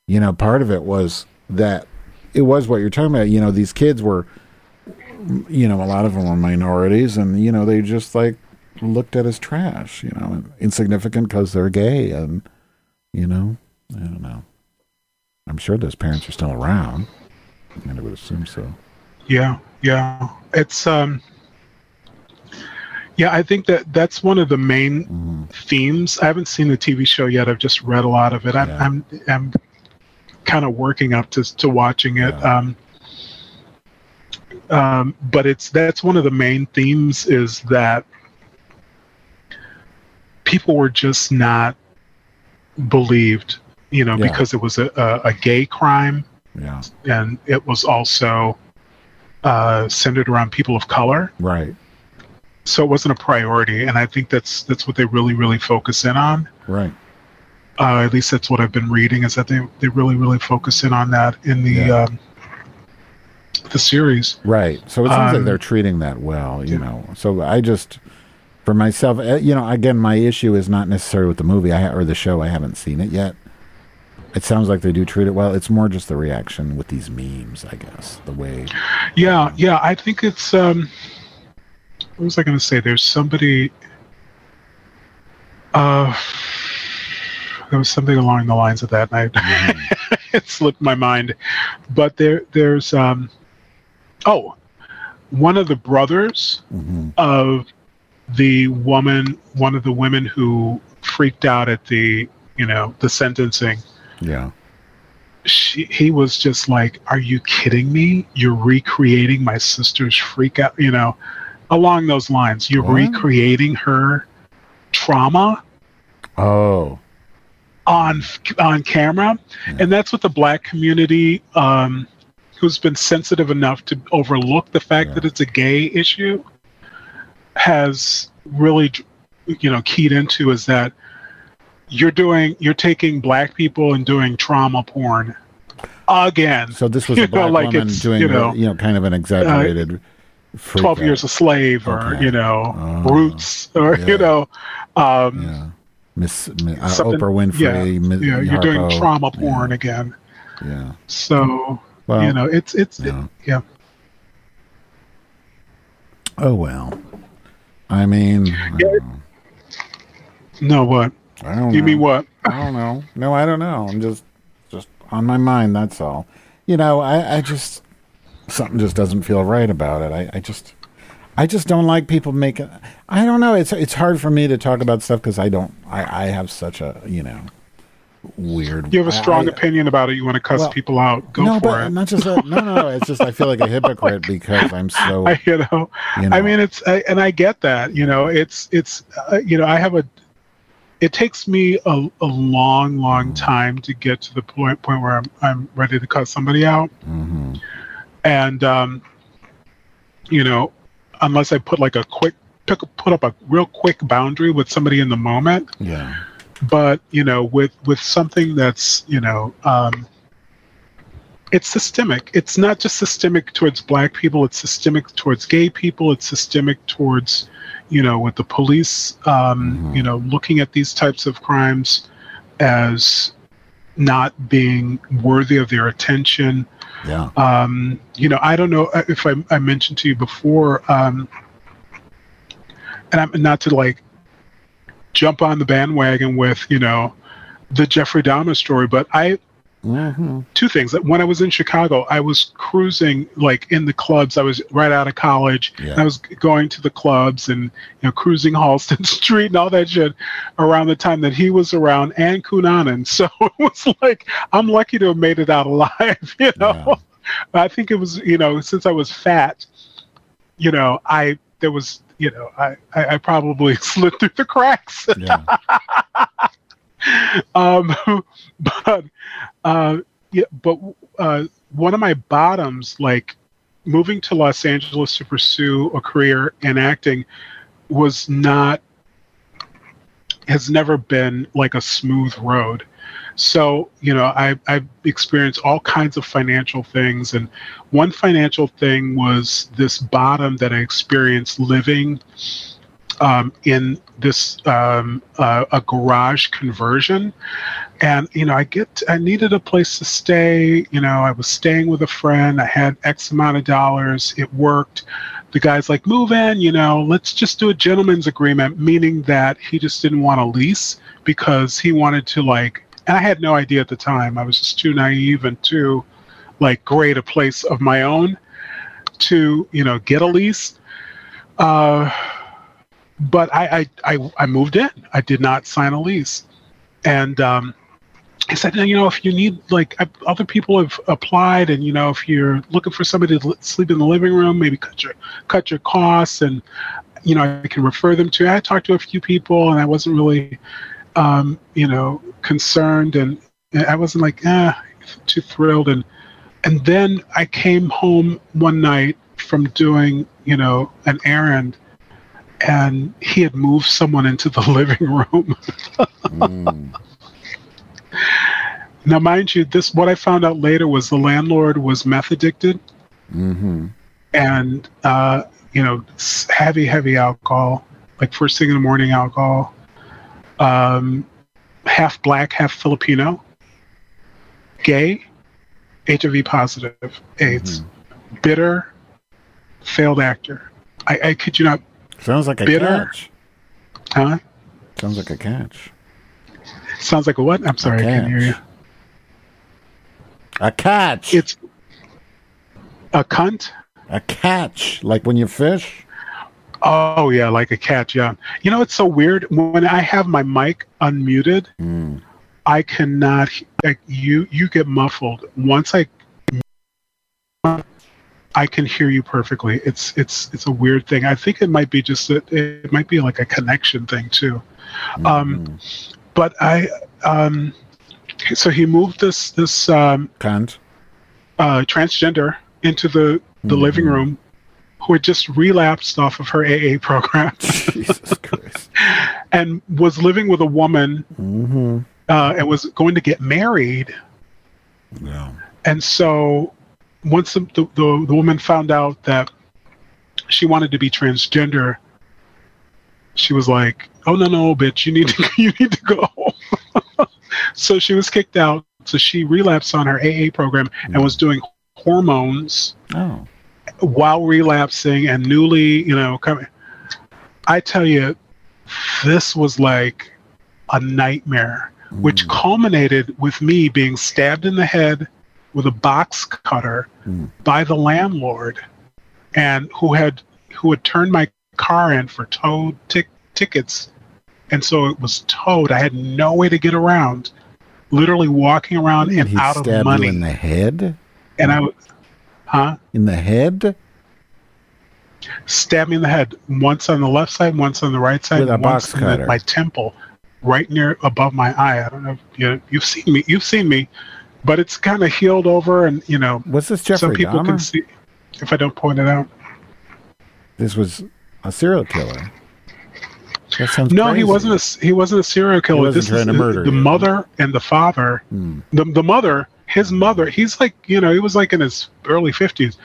[SPEAKER 1] You know, part of it was that it was what you're talking about. You know, these kids were, you know, a lot of them were minorities, and you know, they just like looked at as trash. You know, insignificant because they're gay, and you know, I don't know. I'm sure those parents are still around. and I would assume so.
[SPEAKER 2] Yeah, yeah. It's um yeah, I think that that's one of the main
[SPEAKER 1] Mm-hmm.
[SPEAKER 2] themes. I haven't seen the TV show yet. I've just read a lot of it. I'm
[SPEAKER 1] Yeah.
[SPEAKER 2] I'm, I'm kind of working up to to watching it.
[SPEAKER 1] Yeah.
[SPEAKER 2] Um um, but it's that's one of the main themes is that people were just not believed, you know,
[SPEAKER 1] Yeah.
[SPEAKER 2] because it was a, a, a gay crime
[SPEAKER 1] Yeah,
[SPEAKER 2] and it was also uh, centered around people of color.
[SPEAKER 1] right,
[SPEAKER 2] So it wasn't a priority, and I think that's that's what they really really focus in on.
[SPEAKER 1] right.
[SPEAKER 2] Uh, at least that's what I've been reading is that they they really really focus in on that in the
[SPEAKER 1] Yeah.
[SPEAKER 2] um, the series.
[SPEAKER 1] Right. So it sounds like
[SPEAKER 2] Um,
[SPEAKER 1] they're treating that well, you know. So I just, for myself, eh, you know, again, my issue is not necessarily with the movie I or the show. I haven't seen it yet. It sounds like they do treat it well. It's more just the reaction with these memes, I guess. The way.
[SPEAKER 2] Yeah, yeah. I think it's. Um, what was I going to say? There's somebody. Uh, there was something along the lines of that, and I, it slipped my mind. But there, there's. Um, oh, one of the brothers
[SPEAKER 1] hmm
[SPEAKER 2] of the woman, one of the women who freaked out at the, you know, the sentencing
[SPEAKER 1] Yeah.
[SPEAKER 2] she, he was just like, "Are you kidding me? You're recreating my sister's freak out." You know, along those lines. You're
[SPEAKER 1] What?
[SPEAKER 2] recreating her trauma
[SPEAKER 1] Oh.
[SPEAKER 2] On on camera, and that's what the black community, um, who's been sensitive enough to overlook the fact
[SPEAKER 1] Yeah.
[SPEAKER 2] that it's a gay issue, has really, you know, keyed into is that you're doing you're taking black people and doing trauma porn again.
[SPEAKER 1] So this was a
[SPEAKER 2] know, like
[SPEAKER 1] woman doing,
[SPEAKER 2] you know
[SPEAKER 1] you
[SPEAKER 2] know,
[SPEAKER 1] kind of an exaggerated. freak
[SPEAKER 2] 12
[SPEAKER 1] out.
[SPEAKER 2] years a slave or
[SPEAKER 1] Okay.
[SPEAKER 2] you know
[SPEAKER 1] Oh.
[SPEAKER 2] roots or
[SPEAKER 1] Yeah.
[SPEAKER 2] you know um
[SPEAKER 1] Yeah. Miss Mi- uh, Oprah Winfrey.
[SPEAKER 2] yeah,
[SPEAKER 1] Miss
[SPEAKER 2] yeah you're doing trauma porn again
[SPEAKER 1] Yeah.
[SPEAKER 2] so
[SPEAKER 1] Well,
[SPEAKER 2] you know it's it's
[SPEAKER 1] yeah.
[SPEAKER 2] yeah
[SPEAKER 1] Oh well. I mean,
[SPEAKER 2] Yeah. no what
[SPEAKER 1] I don't
[SPEAKER 2] you
[SPEAKER 1] know.
[SPEAKER 2] mean what
[SPEAKER 1] I don't know. No, I don't know. I'm just just on my mind. That's all. You know, I, I just something just doesn't feel right about it. I, I just I just don't like people making. I don't know. It's it's hard for me to talk about stuff because I don't. I I have such a you know weird.
[SPEAKER 2] you have a strong
[SPEAKER 1] I-
[SPEAKER 2] opinion about it you want to cuss
[SPEAKER 1] Well,
[SPEAKER 2] people out go
[SPEAKER 1] no,
[SPEAKER 2] for
[SPEAKER 1] but
[SPEAKER 2] it
[SPEAKER 1] not just that. No, no. It's just I feel like a hypocrite because I'm so.
[SPEAKER 2] I, you know,
[SPEAKER 1] You know.
[SPEAKER 2] I mean, it's, I, and I get that. You know, it's, it's, uh, you know, I have a. It takes me a, a long, long time to get to the point point where I'm I'm ready to cut somebody out,
[SPEAKER 1] hmm
[SPEAKER 2] and um, you know, unless I put like a quick pick, put up a real quick boundary with somebody in the moment,
[SPEAKER 1] Yeah.
[SPEAKER 2] but you know, with with something that's you know. Um, it's systemic. It's not just systemic towards black people. It's systemic towards gay people. It's systemic towards, you know, with the police, um,
[SPEAKER 1] Mhm.
[SPEAKER 2] you know, looking at these types of crimes as not being worthy of their attention.
[SPEAKER 1] Yeah.
[SPEAKER 2] Um, you know, I don't know if I, I mentioned to you before, um, and I'm not to like jump on the bandwagon with, you know, the Jeffrey Dahmer story, but I
[SPEAKER 1] hmm
[SPEAKER 2] two things. When I was in Chicago, I was cruising like in the clubs. I was right out of college.
[SPEAKER 1] Yeah.
[SPEAKER 2] I was going to the clubs and you know cruising Halsted Street and all that shit around the time that he was around and Cunanan. So it was like I'm lucky to have made it out alive, you know. I think it was, you know, since I was fat, you know, I there was, you know, I I, I probably slid through the cracks.
[SPEAKER 1] Yeah.
[SPEAKER 2] Um, but uh, yeah, but uh, one of my bottoms, like moving to Los Angeles to pursue a career in acting, was not has never been like a smooth road. So you know, I I've experienced all kinds of financial things, and one financial thing was this bottom that I experienced living um, in this um, uh, a garage conversion, and you know I get I needed a place to stay. You know I was staying with a friend. I had X amount of dollars. It worked. The guy's like, move in. You know, let's just do a gentleman's agreement, meaning that he just didn't want a lease because he wanted to like. And I had no idea at the time. I was just too naive and too like great a place of my own to you know get a lease. Uh, but I, I, I, I moved in. I did not sign a lease. And um, I said, you know, if you need, like, other people have applied, and you know, if you're looking for somebody to sleep in the living room, maybe cut your cut your costs, and you know, I can refer them to. I talked to a few people, and I wasn't really, um, you know, concerned, and I wasn't like, ah, too thrilled, and and then I came home one night from doing, you know, an errand and he had moved someone into the living room.
[SPEAKER 1] Mm.
[SPEAKER 2] now, mind you, this what I found out later was the landlord was meth addicted
[SPEAKER 1] Mm-hmm.
[SPEAKER 2] and uh, you know heavy, heavy alcohol, like first thing in the morning alcohol. Um, half black, half Filipino, gay, HIV positive, AIDS, bitter, failed actor. I, I kid you not,
[SPEAKER 1] Sounds like a
[SPEAKER 2] Bitter.
[SPEAKER 1] catch.
[SPEAKER 2] huh?
[SPEAKER 1] Sounds like a catch.
[SPEAKER 2] Sounds like a what? I'm sorry, I can't hear you.
[SPEAKER 1] A catch.
[SPEAKER 2] It's a cunt.
[SPEAKER 1] a catch. Like when you fish.
[SPEAKER 2] Oh yeah, like a catch. Yeah. You know, it's so weird when I have my mic unmuted.
[SPEAKER 1] Mm.
[SPEAKER 2] I cannot. Like you, you get muffled. Once I, I can hear you perfectly. It's it's it's a weird thing. I think it might be just that it might be like a connection thing too. Um, but I um, so he moved this this um, uh, transgender into the the living room, who had just relapsed off of her AA program.
[SPEAKER 1] Jesus Christ.
[SPEAKER 2] and was living with a woman
[SPEAKER 1] Mm-hmm.
[SPEAKER 2] uh, and was going to get married.
[SPEAKER 1] Yeah.
[SPEAKER 2] And so once the, the, the, the woman found out that she wanted to be transgender, she was like, "Oh no, no, bitch, you need to you need to go." so she was kicked out. So she relapsed on her AA program and was doing hormones
[SPEAKER 1] Oh.
[SPEAKER 2] while relapsing and newly, you know, coming. I tell you, this was like a nightmare, which mm. culminated with me being stabbed in the head with a box cutter
[SPEAKER 1] Mm.
[SPEAKER 2] by the landlord, and who had who had turned my car in for towed tic- tickets, and so it was towed. I had no way to get around, literally walking around and
[SPEAKER 1] he
[SPEAKER 2] out of
[SPEAKER 1] stabbed
[SPEAKER 2] money.
[SPEAKER 1] in the head.
[SPEAKER 2] and I, was- huh?
[SPEAKER 1] In the head
[SPEAKER 2] stabbed me in the head once on the left side, once on the right side,
[SPEAKER 1] With a
[SPEAKER 2] once
[SPEAKER 1] box
[SPEAKER 2] in the- my temple, right near above my eye. I don't know. If you you've seen me. You've seen me, but it's kind of healed over, and you know,
[SPEAKER 1] Was this
[SPEAKER 2] some
[SPEAKER 1] Jeffrey
[SPEAKER 2] people can see if I don't point it out.
[SPEAKER 1] This was a serial killer.
[SPEAKER 2] No, he wasn't. A, he wasn't a serial killer. this is the-
[SPEAKER 1] murder
[SPEAKER 2] the
[SPEAKER 1] you.
[SPEAKER 2] mother and the father.
[SPEAKER 1] Hmm.
[SPEAKER 2] The the mother, his mother. He's like you know, he was like in his early fifties.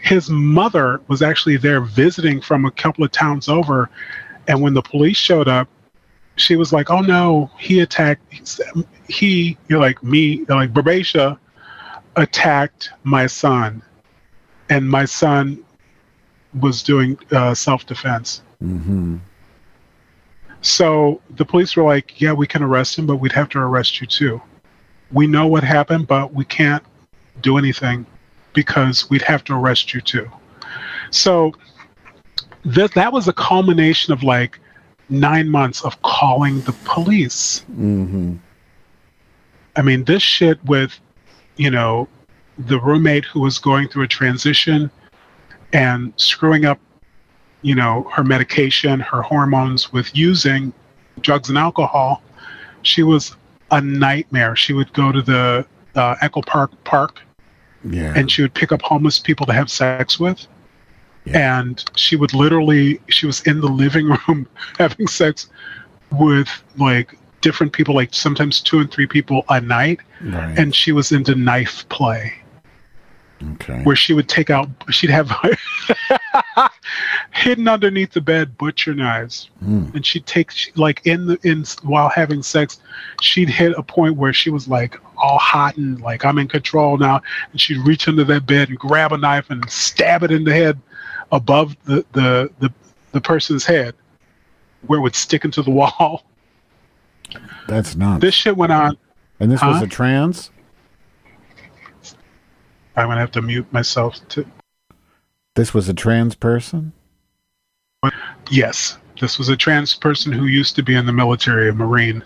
[SPEAKER 2] His mother was actually there visiting from a couple of towns over, and when the police showed up, she was like, "Oh no, he attacked. He, you're like me, you're like Barbatia, attacked my son, and my son was doing uh, self defense."
[SPEAKER 1] Mm-hmm.
[SPEAKER 2] So the police were like, "Yeah, we can arrest him, but we'd have to arrest you too. We know what happened, but we can't do anything because we'd have to arrest you too." So that that was a culmination of like nine months of calling the police.
[SPEAKER 1] Mm-hmm.
[SPEAKER 2] I mean, this shit with, you know, the roommate who was going through a transition and screwing up, you know, her medication, her hormones with using drugs and alcohol. She was a nightmare. She would go to the uh, Echo Park Park
[SPEAKER 1] Yeah.
[SPEAKER 2] and she would pick up homeless people to have sex with.
[SPEAKER 1] Yeah.
[SPEAKER 2] And she would literally, she was in the living room having sex with like different people, like sometimes two and three people a night.
[SPEAKER 1] right.
[SPEAKER 2] And she was into knife play
[SPEAKER 1] okay.
[SPEAKER 2] where she would take out, she'd have hidden underneath the bed butcher knives.
[SPEAKER 1] Mm.
[SPEAKER 2] And she'd take, she- like in the, in, while having sex, she'd hit a point where she was like all hot and like, I'm in control now. And she'd reach under that bed and grab a knife and stab it in the head above the, the, the, the person's head where it would stick into the wall.
[SPEAKER 1] That's not.
[SPEAKER 2] This shit went on.
[SPEAKER 1] and this was a trans?
[SPEAKER 2] I'm going to have to mute myself to,
[SPEAKER 1] This was a trans person?
[SPEAKER 2] yes, this was a trans person who used to be in the military, a Marine.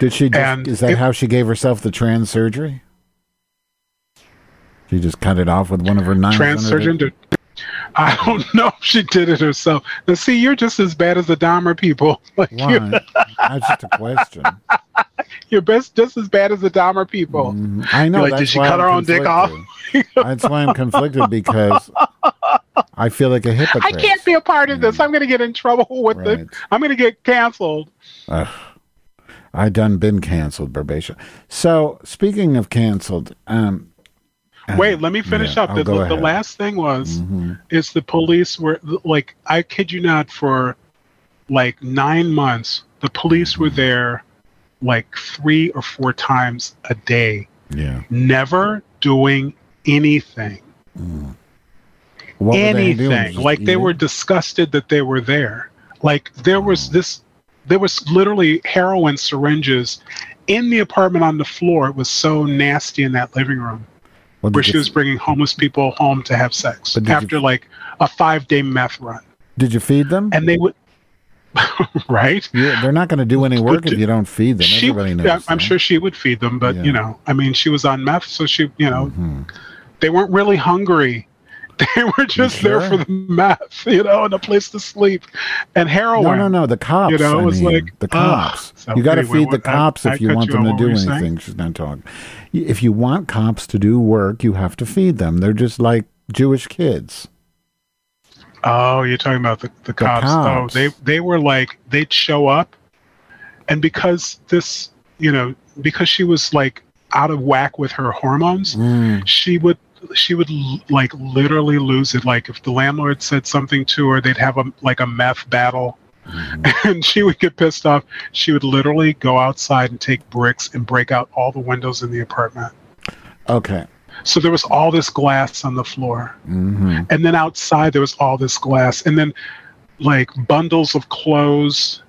[SPEAKER 1] Did she just,
[SPEAKER 2] And
[SPEAKER 1] is that
[SPEAKER 2] it-
[SPEAKER 1] how she gave herself the trans surgery? She just cut it off with one of her knives.
[SPEAKER 2] trans surgeon I don't know if she did it herself. Now, see, you're just as bad as the Dahmer people. Like
[SPEAKER 1] Why? That's just a question.
[SPEAKER 2] you're best just as bad as the Dahmer people.
[SPEAKER 1] Mhm. I know.
[SPEAKER 2] You're like, did she cut
[SPEAKER 1] I'm
[SPEAKER 2] her own dick off?
[SPEAKER 1] that's why I'm conflicted because I feel like a hypocrite.
[SPEAKER 2] I can't be a part of this. I'm going to get in trouble with
[SPEAKER 1] Right.
[SPEAKER 2] it. I'm going to get canceled.
[SPEAKER 1] Ugh. I done been canceled, Barbatia. So speaking of canceled, um,
[SPEAKER 2] Wait, let me finish
[SPEAKER 1] yeah,
[SPEAKER 2] up.
[SPEAKER 1] I'll
[SPEAKER 2] The, the, last thing was
[SPEAKER 1] mhm.
[SPEAKER 2] is the police were like I kid you not for like nine months the police were there like three or four times a day,
[SPEAKER 1] yeah.
[SPEAKER 2] never doing anything.
[SPEAKER 1] They
[SPEAKER 2] anything.
[SPEAKER 1] Just
[SPEAKER 2] Like they were disgusted that they were there. Like there was this, there was literally heroin syringes in the apartment on the floor. It was so nasty in that living room
[SPEAKER 1] Well,
[SPEAKER 2] where she
[SPEAKER 1] you,
[SPEAKER 2] was bringing homeless people home to have sex
[SPEAKER 1] did you-
[SPEAKER 2] after like a five day meth run.
[SPEAKER 1] did you feed them?
[SPEAKER 2] And they would, right?
[SPEAKER 1] You- they're not going to do any work
[SPEAKER 2] But
[SPEAKER 1] if you don't feed them.
[SPEAKER 2] She,
[SPEAKER 1] Everybody knows.
[SPEAKER 2] yeah, I'm
[SPEAKER 1] that.
[SPEAKER 2] sure she would feed them, but
[SPEAKER 1] Yeah.
[SPEAKER 2] you know, I mean, she was on meth, so she, you know,
[SPEAKER 1] Mhm.
[SPEAKER 2] they weren't really hungry. They were just there for the meth, you know, and a place to sleep and heroin.
[SPEAKER 1] No, no, no. The cops.
[SPEAKER 2] You know,
[SPEAKER 1] I
[SPEAKER 2] it was
[SPEAKER 1] mean,
[SPEAKER 2] like,
[SPEAKER 1] the cops.
[SPEAKER 2] So
[SPEAKER 1] you got to feed the cops
[SPEAKER 2] I
[SPEAKER 1] if you want them to do anything. She's not talking. If you want cops to do work, you have to feed them. They're just like Jewish kids.
[SPEAKER 2] Oh, you're talking about the, the cops.
[SPEAKER 1] cops.
[SPEAKER 2] Oh, they they were like they'd show up, and because this, you know, because she was like out of whack with her hormones,
[SPEAKER 1] Mm.
[SPEAKER 2] she would she would l- like literally lose it. Like if the landlord said something to her, they'd have a like a meth battle, and she would get pissed off. She would literally go outside and take bricks and break out all the windows in the apartment.
[SPEAKER 1] Okay.
[SPEAKER 2] So there was all this glass on the floor.
[SPEAKER 1] hmm
[SPEAKER 2] and then outside there was all this glass and then like bundles of clothes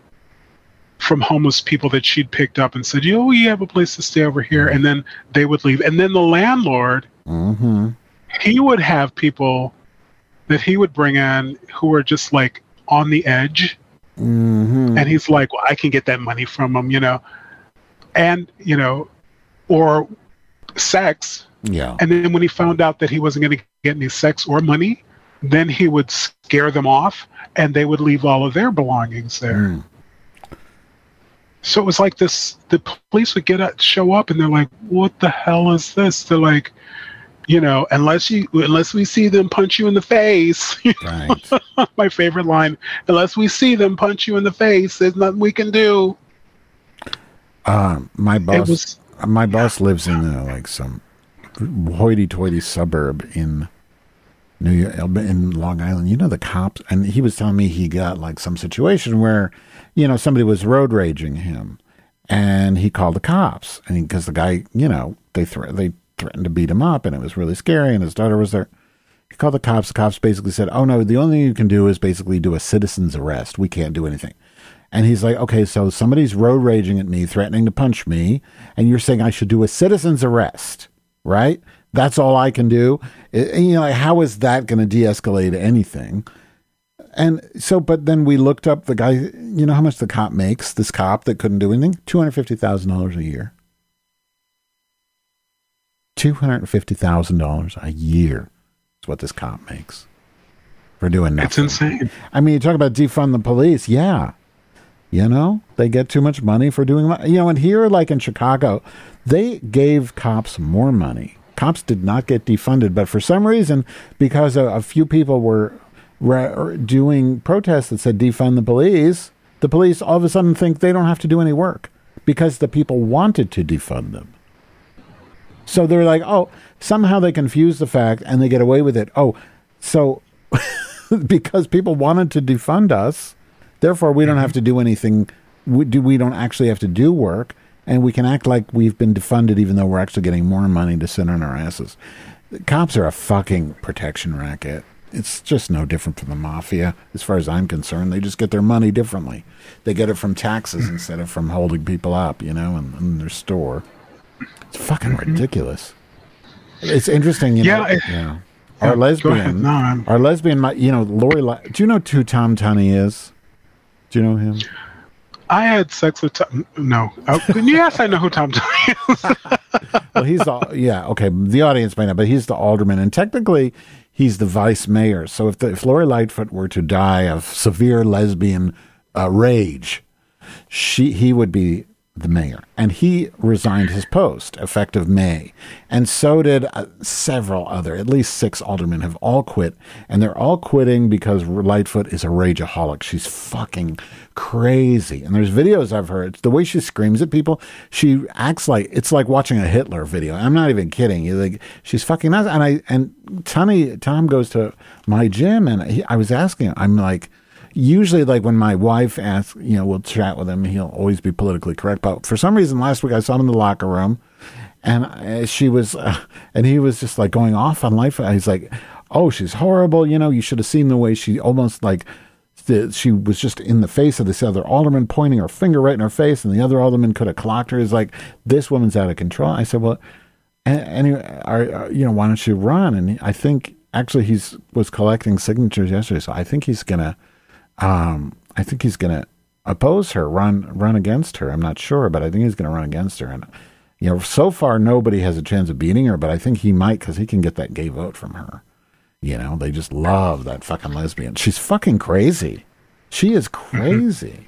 [SPEAKER 2] from homeless people that she'd picked up and said "You oh you have a place to stay over here and then they would leave and then the landlord
[SPEAKER 1] hmm
[SPEAKER 2] he would have people that he would bring in who were just like on the edge
[SPEAKER 1] hmm
[SPEAKER 2] and he's like well i can get that money from them you know and you know or sex
[SPEAKER 1] Yeah.
[SPEAKER 2] and then when he found out that he wasn't going to get any sex or money, then he would scare them off and they would leave all of their belongings there.
[SPEAKER 1] Mm.
[SPEAKER 2] So it was like this the police would get up, show up and they're like, What the hell is this? They're like, you know, unless you unless we see them punch you in the face.
[SPEAKER 1] Right.
[SPEAKER 2] My favorite line, unless we see them punch you in the face, there's nothing we can do.
[SPEAKER 1] Um, my boss.
[SPEAKER 2] was-
[SPEAKER 1] my boss lives in uh, like some hoity-toity suburb in New York, uh, in Long Island. You know the cops, and he was telling me he got like some situation where, you know, somebody was road raging him, and he called the cops, and because the guy, you know, they thre- they threatened to beat him up, and it was really scary, and his daughter was there. He called the cops. The cops basically said, "Oh no, the only thing you can do is basically do a citizen's arrest. We can't do anything." And he's like, "Okay, so somebody's road raging at me, threatening to punch me, and you're saying I should do a citizen's arrest, right? That's all I can do. I- and, you know, how is that going to de-escalate anything?" And so, but then we looked up the guy. You know how much the cop makes? This cop that couldn't do anything, two hundred fifty thousand dollars a year. Two hundred and fifty thousand dollars a year is what this cop makes for doing nothing.
[SPEAKER 2] It's insane.
[SPEAKER 1] I mean, you talk about defund the police. Yeah. You know, they get too much money for doing, you know, and here, like in Chicago, they gave cops more money. Cops did not get defunded, but for some reason, because a, a few people were ra- doing protests that said defund the police, the police all of a sudden think they don't have to do any work because the people wanted to defund them. So they're like, oh, somehow they confuse the fact and they get away with it. Oh, so because people wanted to defund us, therefore we don't mm-hmm. have to do anything. We, do, we don't actually have to do work, and we can act like we've been defunded even though we're actually getting more money to sit on our asses. Cops are a fucking protection racket. It's just no different from the mafia, as far as I'm concerned. They just get their money differently. They get it from taxes instead of from holding people up, you know, in, in their store. It's fucking ridiculous. It's interesting, you
[SPEAKER 2] Yeah,
[SPEAKER 1] know.
[SPEAKER 2] it-
[SPEAKER 1] yeah. Our lesbian.
[SPEAKER 2] No,
[SPEAKER 1] our lesbian, you know, Lori. Do you know who Tom Tunney is? Do you know him?
[SPEAKER 2] I had sex with Tom. No. Oh, yes, I know who Tom is.
[SPEAKER 1] well, he's the yeah. Okay, the audience may not, but he's the alderman, and technically, he's the vice mayor. So if the, if Lori Lightfoot were to die of severe lesbian uh, rage, she he would be the mayor, and he resigned his post effective May, and so did uh, several other, at least six aldermen have all quit, and they're all quitting because Lightfoot is a rageaholic. She's fucking crazy, and there's videos her. It's the way she screams at people. She acts like it's like watching a Hitler video. I'm not even kidding. You like she's fucking nuts. And I and Tommy Tom goes to my gym, and he, I was asking. I'm like usually like when my wife asks, you know, we'll chat with him. He'll always be politically correct. But for some reason, last week I saw him in the locker room, and uh, she was, uh, and he was just like going off on life. He's like, "Oh, she's horrible." You know, you should have seen the way she almost like. She was just in the face of this other alderman, pointing her finger right in her face, and the other alderman could have clocked her. He's like, "This woman's out of control." I said, "Well, anyway, are, are- you know, why don't you run?" And I think actually he's was collecting signatures yesterday, so I think he's gonna um, I think he's going to oppose her, run run against her. I'm not sure, but I think he's going to run against her. And you know, so far nobody has a chance of beating her, but I think he might because he can get that gay vote from her. You know, they just love that fucking lesbian. She's fucking crazy. She is crazy.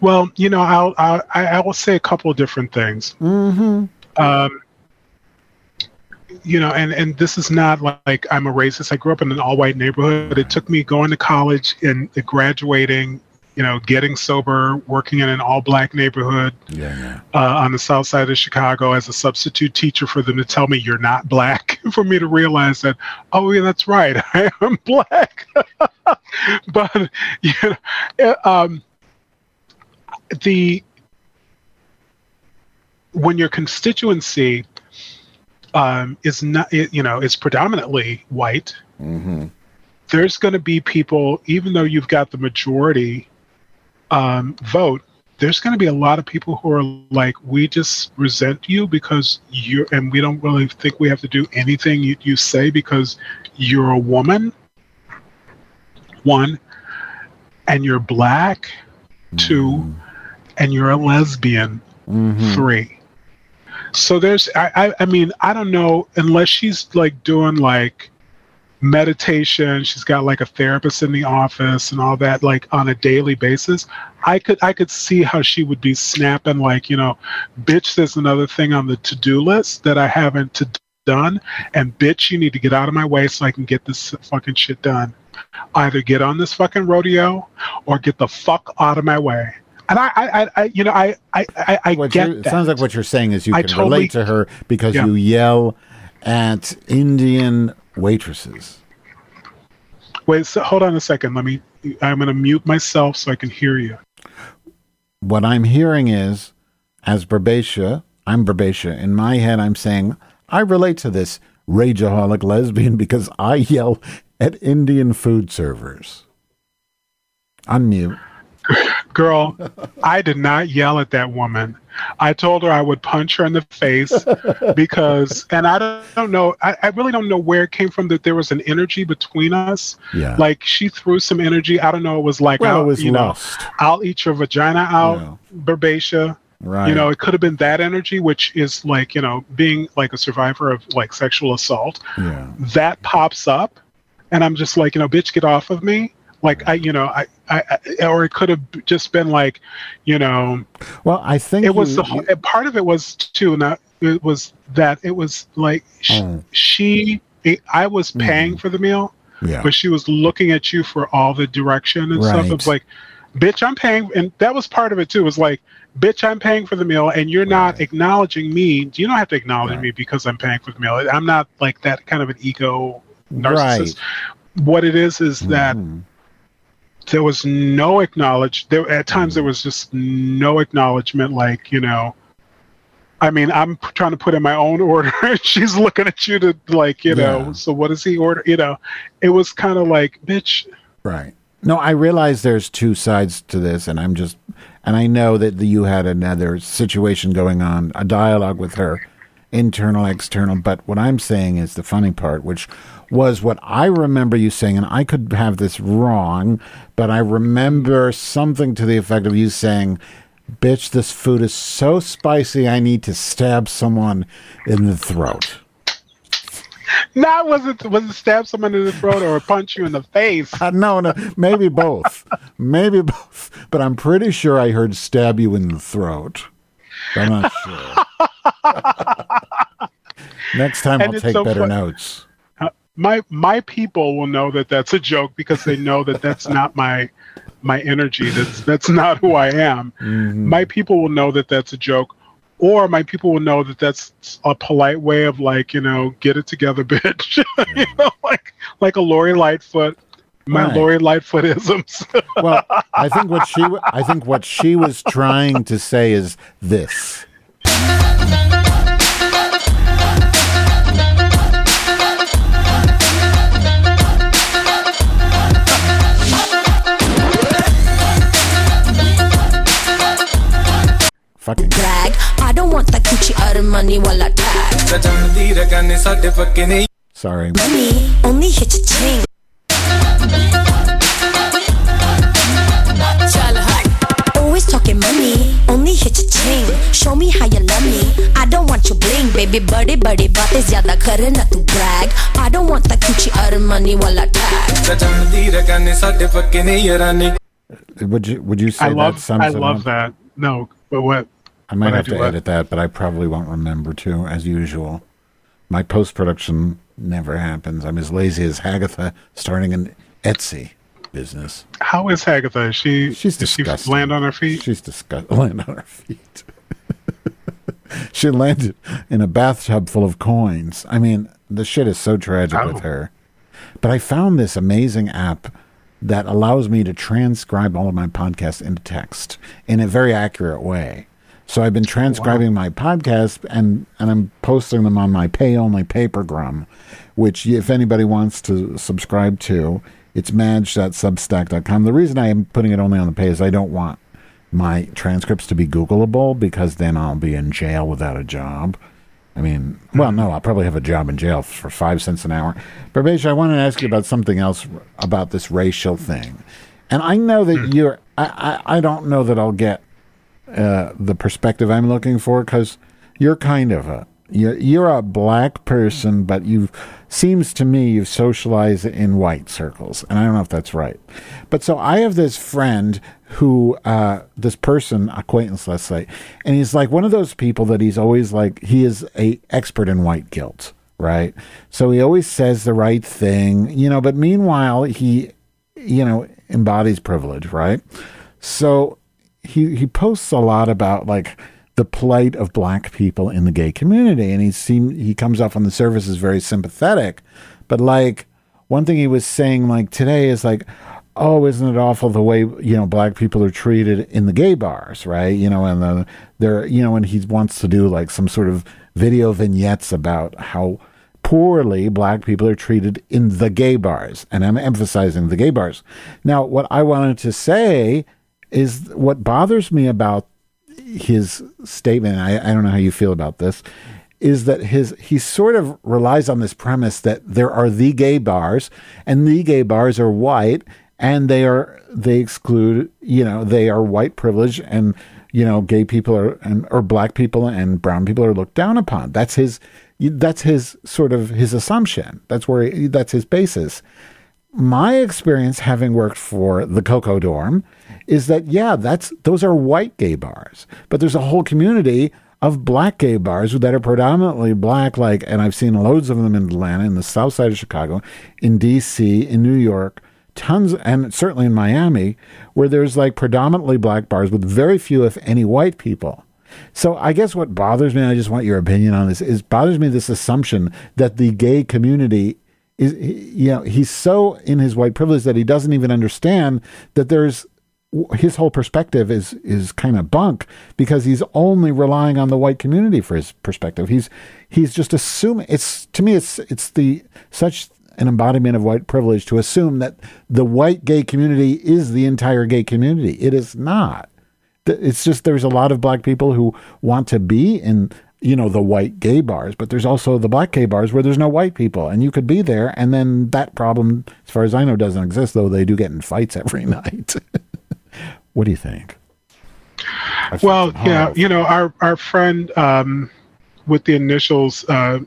[SPEAKER 2] Well, you know, I'll, I'll I I will say a couple of different things. Mm-hmm. Um, you know, and and this is not like I'm a racist. I grew up in an all-white neighborhood. But it took me going to college and graduating, you know, getting sober, working in an all-black neighborhood
[SPEAKER 1] Yeah, yeah.
[SPEAKER 2] uh, on the south side of Chicago as a substitute teacher for them to tell me you're not black, for me to realize that, oh, yeah, that's right, I am black. but, you know, um, the when your constituency um, is not, you know, is predominantly white, there's going to be people, even though you've got the majority um, vote, there's going to be a lot of people who are like, we just resent you because you're, and we don't really think we have to do anything you, you say because you're a woman, one, and you're black, two, and you're a lesbian, three. So there's, I, I, I mean, I don't know, unless she's like doing like meditation, she's got like a therapist in the office and all that, like on a daily basis. I could, I could see how she would be snapping, like, you know, bitch, there's another thing on the to-do list that I haven't to done, and bitch, you need to get out of my way so I can get this fucking shit done. Either get on this fucking rodeo or get the fuck out of my way. And I, I, I, you know, I, I, I, I get
[SPEAKER 1] it sounds like what you're saying is you
[SPEAKER 2] I
[SPEAKER 1] can
[SPEAKER 2] totally-
[SPEAKER 1] relate to her because
[SPEAKER 2] Yeah.
[SPEAKER 1] you yell at Indian waitresses.
[SPEAKER 2] Wait, so hold on a second. Let me. I'm going to mute myself so I can hear you.
[SPEAKER 1] what I'm hearing is, as Barbatia, I'm Barbatia. In my head, I'm saying, I relate to this rageaholic lesbian because I yell at Indian food servers. Unmute.
[SPEAKER 2] Girl, I did not yell at that woman. I told her I would punch her in the face because, and I don't, don't know, I, I really don't know where it came from that there was an energy between us.
[SPEAKER 1] Yeah.
[SPEAKER 2] Like she threw some energy. I don't know. It was like,
[SPEAKER 1] Well,
[SPEAKER 2] I'll,
[SPEAKER 1] it was
[SPEAKER 2] you know. I'll eat your vagina out,
[SPEAKER 1] Yeah.
[SPEAKER 2] Barbatia.
[SPEAKER 1] Right.
[SPEAKER 2] You know, it could have been that energy, which is like, you know, being like a survivor of like sexual assault.
[SPEAKER 1] Yeah.
[SPEAKER 2] That pops up, and I'm just like, you know, bitch, get off of me. Like I, you know, I, I, I or it could have just been like, you know,
[SPEAKER 1] Well, I think
[SPEAKER 2] it was
[SPEAKER 1] you-
[SPEAKER 2] the whole- part of it was too not it was that it was like sh- she i was paying for the meal
[SPEAKER 1] yeah.
[SPEAKER 2] but she was looking at you for all the direction and stuff
[SPEAKER 1] Right.
[SPEAKER 2] it was like bitch i'm paying and that was part of it too it was like bitch i'm paying for the meal and you're not acknowledging me you don't have to acknowledge
[SPEAKER 1] Right.
[SPEAKER 2] me because i'm paying for the meal i'm not like that kind of an ego
[SPEAKER 1] Right.
[SPEAKER 2] narcissist what it is is that
[SPEAKER 1] Mhm.
[SPEAKER 2] There was no acknowledge there at times there was just no acknowledgement like you know i mean i'm p- trying to put in my own order and she's looking at you to like you know
[SPEAKER 1] Yeah.
[SPEAKER 2] so what does he order you know it was kind of like bitch
[SPEAKER 1] Right. No, I realize there's two sides to this, and I'm just, and I know that you had another situation going on, a dialogue with her, internal, external. But what I'm saying is the funny part, which was what I remember you saying, and I could have this wrong, but I remember something to the effect of you saying, Bitch, this food is so spicy, I need to stab someone in the throat.
[SPEAKER 2] not was it was it stab someone in the throat or punch you in the face
[SPEAKER 1] Uh, no, no, maybe both. maybe both. But I'm pretty sure I heard stab you in the throat. I'm not sure. Next time
[SPEAKER 2] And
[SPEAKER 1] I'll take
[SPEAKER 2] so
[SPEAKER 1] better
[SPEAKER 2] fun-
[SPEAKER 1] notes.
[SPEAKER 2] My my people will know that that's a joke because they know that that's not my my energy that's that's not who i am
[SPEAKER 1] Mm-hmm.
[SPEAKER 2] my people will know that that's a joke or my people will know that that's a polite way of like you know get it together bitch you know like like a lori lightfoot my
[SPEAKER 1] Right.
[SPEAKER 2] lori lightfoot isms
[SPEAKER 1] Well, I think what she I think what she was trying to say is this.
[SPEAKER 5] money while I tag.
[SPEAKER 3] ਤਾਂ ਜਾਣਦੀ ਰਗਾਨੇ ਸਾਡੇ ਪੱਕੇ ਨਹੀਂ
[SPEAKER 1] sorry.
[SPEAKER 5] Money only hit your chain. Always talking money, only hit your chain. Show me how you love me. I don't want your bling, baby. बड़े बड़े बातें ज्यादा करे ना तू brag. I don't want the coochie earn money while I tag.
[SPEAKER 3] ਤਾਂ ਜਾਣਦੀ ਰਗਾਨੇ ਸਾਡੇ ਪੱਕੇ ਨਹੀਂ ਯਾਰਾਨੇ
[SPEAKER 1] Would you would you say
[SPEAKER 2] i
[SPEAKER 1] that
[SPEAKER 2] love
[SPEAKER 1] sums
[SPEAKER 2] i
[SPEAKER 1] it
[SPEAKER 2] love
[SPEAKER 1] up?
[SPEAKER 2] that no but what
[SPEAKER 1] I might
[SPEAKER 2] I
[SPEAKER 1] have
[SPEAKER 2] do
[SPEAKER 1] to edit that, but I probably won't remember to, as usual. My post production never happens. I'm as lazy as Hagatha starting an Etsy business.
[SPEAKER 2] how is hagatha is she
[SPEAKER 1] She's
[SPEAKER 2] did she
[SPEAKER 1] disgusting.
[SPEAKER 2] land on her feet
[SPEAKER 1] She's disgusting. Land on her feet. she landed in a bathtub full of coins. I mean, the shit is so tragic with
[SPEAKER 2] Oh.
[SPEAKER 1] her. But I found this amazing app that allows me to transcribe all of my podcasts into text in a very accurate way. So I've been transcribing my podcasts and, and I'm posting them on my pay only papergram, which if anybody wants to subscribe to, it's madge.substack.com. The reason I am putting it only on the pay is I don't want my transcripts to be Googleable because then I'll be in jail without a job. I mean, hmm. well, no, I'll probably have a job in jail for five cents an hour. But I want to ask you about something else about this racial thing. And I know that hmm. you're, I, I, I don't know that I'll get uh, the perspective I'm looking for because you're kind of a, you're, you're a black person, but you seems to me you've socialized in white circles. And I don't know if that's right. But so I have this friend who, uh, this person, acquaintance, let's say, and he's like one of those people that he's always like, he is a expert in white guilt, right? So he always says the right thing, you know, but meanwhile, he, you know, embodies privilege, right? So he he posts a lot about like the plight of black people in the gay community and he seem he comes off on the surface as very sympathetic but like one thing he was saying like today is like oh isn't it awful the way you know black people are treated in the gay bars right? You know and the they're you know and he wants to do like some sort of video vignettes about how poorly black people are treated in the gay bars and i'm emphasizing the gay bars. Now what i wanted to say is what bothers me about his statement I, I don't know how you feel about this is that his he sort of relies on this premise that there are the gay bars and the gay bars are white and they are they exclude you know they are white privilege and you know, gay people are and or black people and brown people are looked down upon. That's his that's his sort of his assumption. That's where he, that's his basis. My experience having worked for the Coco Dorm is that yeah, that's those are white gay bars, but there's a whole community of black gay bars that are predominantly black like and I've seen loads of them in Atlanta, in the south side of Chicago, in DC, in New York, tons and certainly in Miami where there's like predominantly black bars with very few if any white people. So I guess what bothers me, I just want your opinion on this, is bothers me this assumption that the gay community is, you know, he's so in his white privilege that he doesn't even understand that there's his whole perspective is is kind of bunk because he's only relying on the white community for his perspective. He's he's just assuming it's to me it's it's the such an embodiment of white privilege to assume that the white gay community is the entire gay community. It is not. It's just there's a lot of black people who want to be in you know the white gay bars, but there's also the black gay bars where there's no white people, and you could be there, and then that problem, as far as I know, doesn't exist. Though they do get in fights every night. What do you think?
[SPEAKER 2] Well, yeah, you know, our our friend um, with the initials uh,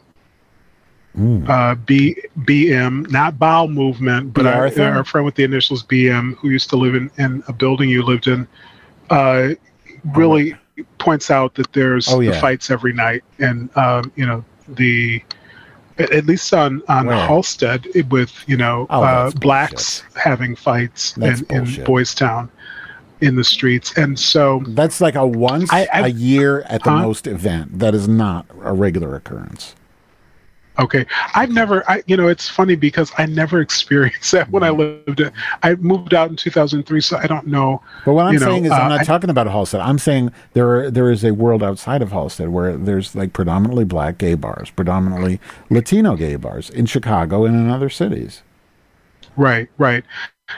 [SPEAKER 1] Mm.
[SPEAKER 2] uh, B BM, not bowel movement, but our,
[SPEAKER 1] Arthur?
[SPEAKER 2] our friend with the initials BM, who used to live in, in a building you lived in, uh, really points out that there's
[SPEAKER 1] Oh,
[SPEAKER 2] the fights every night, and um, you know the at least on on
[SPEAKER 1] Where?
[SPEAKER 2] Halsted with you know
[SPEAKER 1] Oh,
[SPEAKER 2] uh, blacks having fights
[SPEAKER 1] That's
[SPEAKER 2] in, in. Boys Town in the streets, and so
[SPEAKER 1] That's like a once
[SPEAKER 2] I- I-
[SPEAKER 1] a year at the
[SPEAKER 2] Huh?
[SPEAKER 1] most event. That is not a regular occurrence.
[SPEAKER 2] Okay, I've never, I you know, it's funny because I never experienced that when I
[SPEAKER 1] Mm-hmm.
[SPEAKER 2] lived. I moved out in 2003, so I don't know.
[SPEAKER 1] But what I'm
[SPEAKER 2] you know,
[SPEAKER 1] saying is,
[SPEAKER 2] uh,
[SPEAKER 1] I'm not
[SPEAKER 2] I-
[SPEAKER 1] talking about Halsted. I'm saying there are, there is a world outside of Halsted where there's like predominantly black gay bars, predominantly Latino gay bars in Chicago and in other cities.
[SPEAKER 2] Right, right.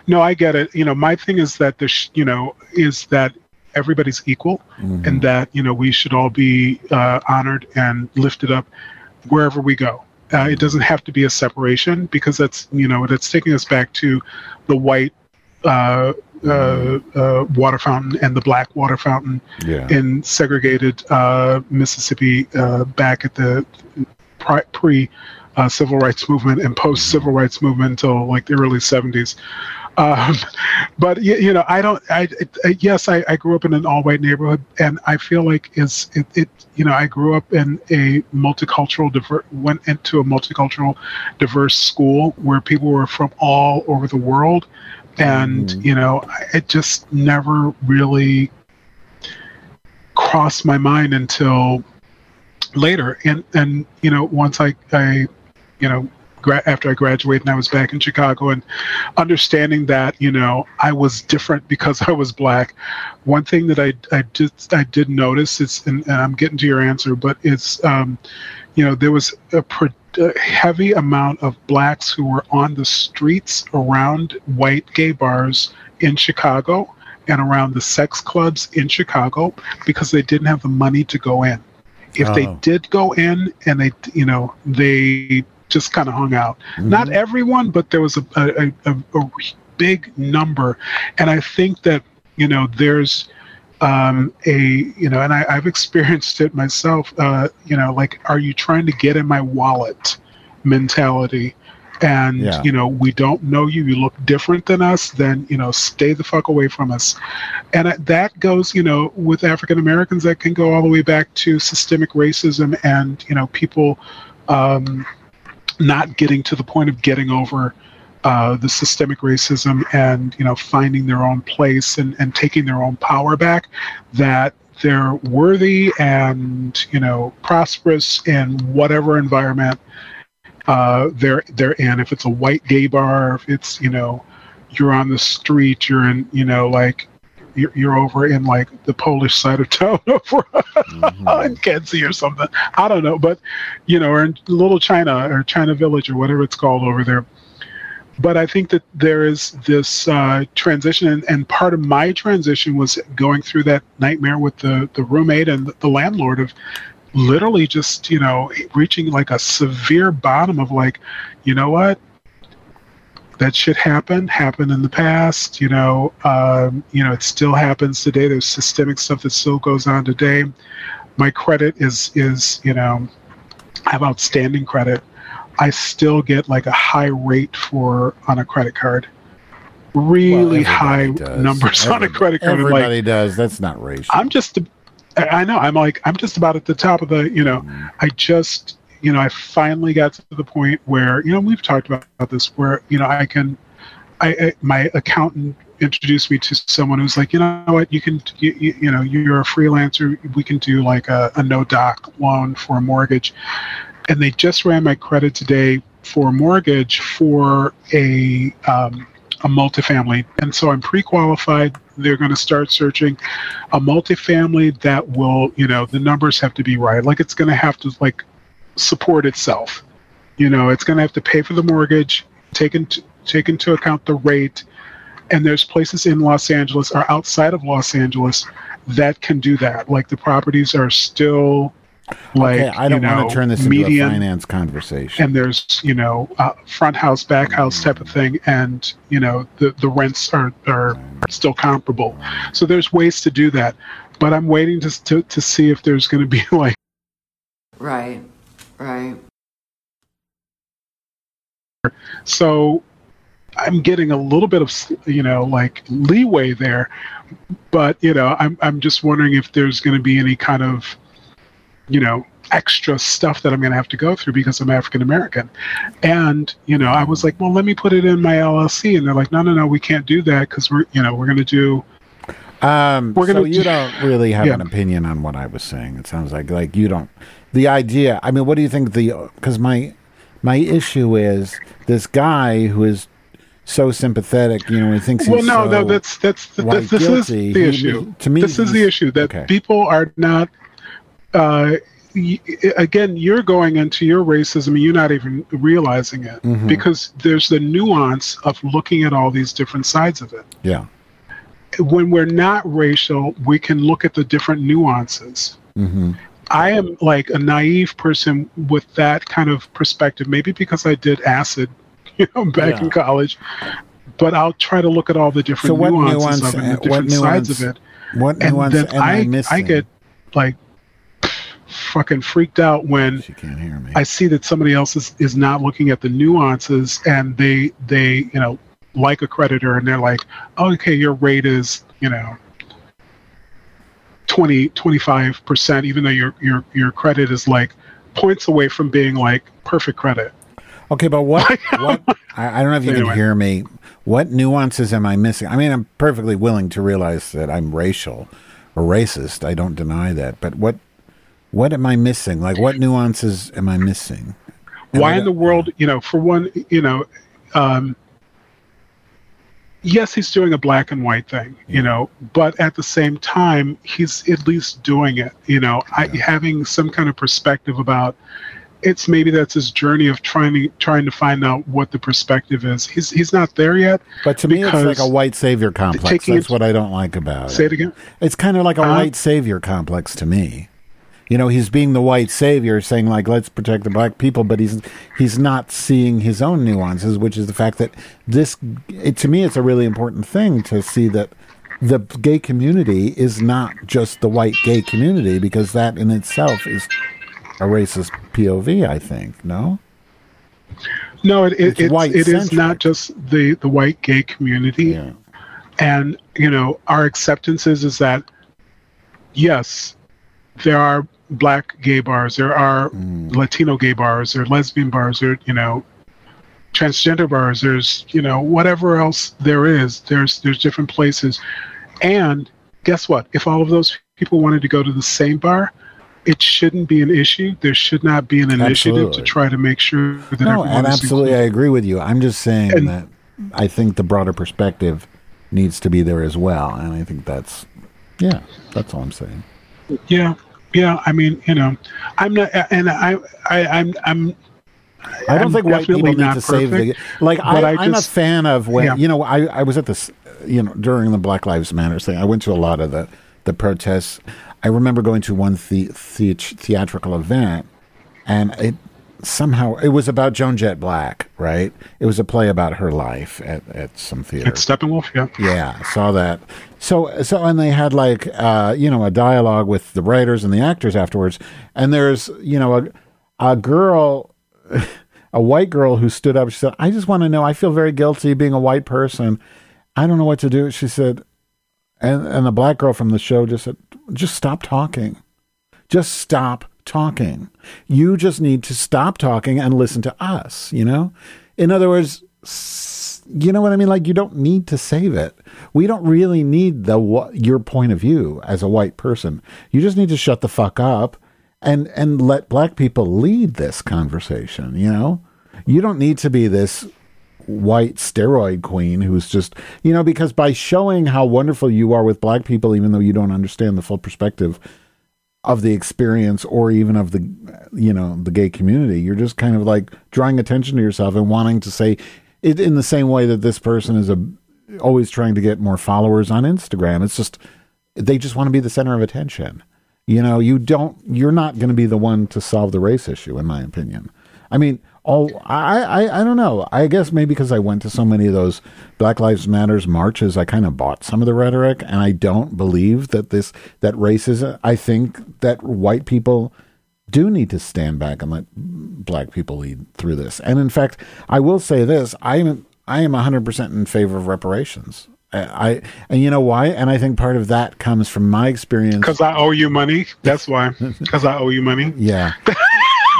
[SPEAKER 2] No, I get it. You know, my thing is that the, sh- you know, is that everybody's equal,
[SPEAKER 1] Mm-hmm.
[SPEAKER 2] and that you know we should all be uh, honored and lifted up wherever we go. Uh, it doesn't have to be a separation because that's you know that's taking us back to the white uh, uh, uh, water fountain and the black water fountain
[SPEAKER 1] Yeah.
[SPEAKER 2] in segregated uh, Mississippi uh, back at the pre uh, civil rights movement and post civil rights movement until like the early 70s. Um, but y- you know, I don't. I, I yes, I, I grew up in an all white neighborhood, and I feel like is it, it. You know, I grew up in a multicultural, diver, went into a multicultural, diverse school where people were from all over the world, and you know, I- it just never really crossed my mind until later and and you know once i i you know gra- after i graduated and i was back in chicago and understanding that you know i was different because i was black one thing that i i just i did notice is and, and i'm getting to your answer but it's um you know there was a, pre- a heavy amount of blacks who were on the streets around white gay bars in chicago and around the sex clubs in chicago because they didn't have the money to go in if they
[SPEAKER 1] Oh.
[SPEAKER 2] did go in and they you know they just kind of hung out. Not everyone but there was a, a, a, a big number. And i think that you know there's um, a you know and I, i've experienced it myself uh, you know like are you trying to get in my wallet mentality? And
[SPEAKER 1] Yeah.
[SPEAKER 2] you know we don't know you. You look different than us then you know stay the fuck away from us. And that goes you know with african americans that can go all the way back to systemic racism and you know people um, not getting to the point of getting over uh, the systemic racism and you know finding their own place and, and taking their own power back that they're worthy and you know prosperous in whatever environment uh, they're they're in. If it's a white gay bar if it's you know you're on the street you're in you know like you're, you're over in like the Polish side of town over in Kenzie or something. I don't know, but you know, or in Little China or China Village or whatever it's called over there. But I think that there is this uh, transition, and, and part of my transition was going through that nightmare with the the roommate and the, the landlord of literally just you know reaching like a severe bottom of like, you know what, that shit happened, happened in the past. You know, um, you know, it still happens today. There's systemic stuff that still goes on today. My credit is is you know, I have outstanding credit. I still get like a high rate for on a credit card. Really
[SPEAKER 1] Well,
[SPEAKER 2] high
[SPEAKER 1] does.
[SPEAKER 2] numbers on a credit card. and, like,
[SPEAKER 1] Everybody does. That's not racial.
[SPEAKER 2] I'm just, I I know, I'm like, I'm just about at the top of the, you know, I just, you know, I finally got to the point where, you know, we've talked about, about this, where, you know, I can, I, I my accountant introduced me to someone who's like, you know what, you can, you, you, know, you're a freelancer, we can do like a, a no doc loan for a mortgage. And they just ran my credit today for a mortgage for a, um, a multifamily. And so I'm pre qualified. They're going to start searching a multifamily that will, you know, the numbers have to be right. Like it's going to have to like support itself. You know, it's going to have to pay for the mortgage, take into, take into account the rate. And there's places in Los Angeles or outside of Los Angeles that can do that. Like the properties are still like
[SPEAKER 1] okay, I don't
[SPEAKER 2] you know,
[SPEAKER 1] want to turn this into a finance conversation.
[SPEAKER 2] and there's you know uh, front house back house type of thing and you know the the rents are are still comparable so there's ways to do that but i'm waiting to to, to see if there's going to be like
[SPEAKER 6] Right, right.
[SPEAKER 2] so i'm getting a little bit of you know like leeway there but you know i'm i'm just wondering if there's going to be any kind of you know extra stuff that i'm going to have to go through because i'm african american and you know i was like well let me put it in my llc and they're like no no no we can't do that because we're you know we're going to do
[SPEAKER 1] Um,
[SPEAKER 2] We're gonna- so
[SPEAKER 1] you don't really have
[SPEAKER 2] Yeah.
[SPEAKER 1] an opinion on what I was saying. It sounds like like you don't. The idea. I mean, what do you think? The because my my issue is this guy who is so sympathetic. You know, he thinks
[SPEAKER 2] well no
[SPEAKER 1] so,
[SPEAKER 2] no that's that's, that's this
[SPEAKER 1] guilty?
[SPEAKER 2] is the
[SPEAKER 1] He-
[SPEAKER 2] issue
[SPEAKER 1] to me,
[SPEAKER 2] this is the issue that
[SPEAKER 1] okay.
[SPEAKER 2] people are not uh y- again you're going into your racism and you're not even realizing it
[SPEAKER 1] Mhm.
[SPEAKER 2] because there's the nuance of looking at all these different sides of it
[SPEAKER 1] yeah.
[SPEAKER 2] when we're not racial we can look at the different nuances
[SPEAKER 1] hmm
[SPEAKER 2] I am like a naive person with that kind of perspective, maybe because I did acid, you know, back
[SPEAKER 1] Yeah.
[SPEAKER 2] in college. But I'll try to look at all the different
[SPEAKER 1] So what
[SPEAKER 2] nuances
[SPEAKER 1] nuance?
[SPEAKER 2] of it, and the
[SPEAKER 1] what
[SPEAKER 2] different sides of it.
[SPEAKER 1] What
[SPEAKER 2] And
[SPEAKER 1] nuance
[SPEAKER 2] then
[SPEAKER 1] am I,
[SPEAKER 2] I,
[SPEAKER 1] missing?
[SPEAKER 2] I get like fucking freaked out when
[SPEAKER 1] She can't hear me.
[SPEAKER 2] I see that somebody else is, is not looking at the nuances and they they you know like a creditor and they're like, oh, okay, your rate is you know 20 25 percent, even though your your your credit is like points away from being like perfect credit.
[SPEAKER 1] Okay, but what? what? I, I don't know if you
[SPEAKER 2] Anyway.
[SPEAKER 1] can hear me. What nuances am I missing? I mean, I'm perfectly willing to realize that I'm racial or racist. I don't deny that. But what? What am I missing? Like, what nuances am I missing? And
[SPEAKER 2] Why
[SPEAKER 1] I
[SPEAKER 2] in the world, you know, for one, you know, um, yes, he's doing a black and white thing, you know, but at the same time, he's at least doing it, you know, I, having some kind of perspective about it's maybe that's his journey of trying to trying to find out what the perspective is. He's he's not there yet.
[SPEAKER 1] But to me, it's like a white savior complex. That's
[SPEAKER 2] it-
[SPEAKER 1] what I don't like about
[SPEAKER 2] Say
[SPEAKER 1] it.
[SPEAKER 2] Say it again.
[SPEAKER 1] It's kind of like a
[SPEAKER 2] Uh,
[SPEAKER 1] white savior complex to me. You know, he's being the white savior, saying like, "Let's protect the black people," but he's he's not seeing his own nuances, which is the fact that this. It, to me, it's a really important thing to see that the gay community is not just the white gay community, because that in itself is a racist POV. I think no.
[SPEAKER 2] No, it, it,
[SPEAKER 1] It's
[SPEAKER 2] it is not just the, the white gay community.
[SPEAKER 1] Yeah.
[SPEAKER 2] And, you know, our acceptance is, is that, yes, there are black gay bars, there are
[SPEAKER 1] Mm.
[SPEAKER 2] Latino gay bars, there are lesbian bars, there, you know, transgender bars, there's, you know, whatever else there is, there's, there's different places. And guess what? If all of those people wanted to go to the same bar, it shouldn't be an issue. There should not be an initiative
[SPEAKER 1] Absolutely.
[SPEAKER 2] to try to make sure that
[SPEAKER 1] No,
[SPEAKER 2] everyone
[SPEAKER 1] and absolutely, I agree with you. I'm just saying
[SPEAKER 2] And-
[SPEAKER 1] that I think the broader perspective needs to be there as well, and I think that's yeah, that's all I'm saying.
[SPEAKER 2] Yeah, yeah. I mean, you know, I'm not, and I, I, I'm, I'm.
[SPEAKER 1] I don't
[SPEAKER 2] I'm
[SPEAKER 1] think white people need to save the
[SPEAKER 2] perfect,
[SPEAKER 1] like. I, I'm a fan of when
[SPEAKER 2] yeah.
[SPEAKER 1] you know. I I was at this you know during the Black Lives Matter thing. I went to a lot of the the protests. I remember going to one the, the theatrical event, and it somehow it was about Joan Jett Blakk, right? It was a play about her life at, at some theater.
[SPEAKER 2] It's Steppenwolf, yeah.
[SPEAKER 1] Yeah, saw that. So so and they had like uh, you know a dialogue with the writers and the actors afterwards, and there's you know a a girl. A white girl who stood up, she said, I just want to know. I feel very guilty being a white person. I don't know what to do. She said, and, and the black girl from the show just said, just stop talking. Just stop talking. You just need to stop talking and listen to us, you know? In other words, you know what I mean? Like, you don't need to save it. We don't really need the your point of view as a white person. You just need to shut the fuck up and and let black people lead this conversation, you know? You don't need to be this white steroid queen who's just you know because by showing how wonderful you are with black people even though you don't understand the full perspective of the experience or even of the you know the gay community you're just kind of like drawing attention to yourself and wanting to say it in the same way that this person is a always trying to get more followers on Instagram. It's just they just want to be the center of attention. You know you don't you're not going to be the one to solve the race issue in my opinion. I mean all I, I i don't know. I guess maybe because i went to so many of those black lives matters marches i kind of bought some of the rhetoric and i don't believe that this that racism i think that white people do need to stand back and let black people lead through this and in fact i will say this i am i am 100% in favor of reparations I, I and you know why and i think part of that comes from my experience
[SPEAKER 2] Because I owe you money. That's why. Because I owe you money.
[SPEAKER 1] yeah.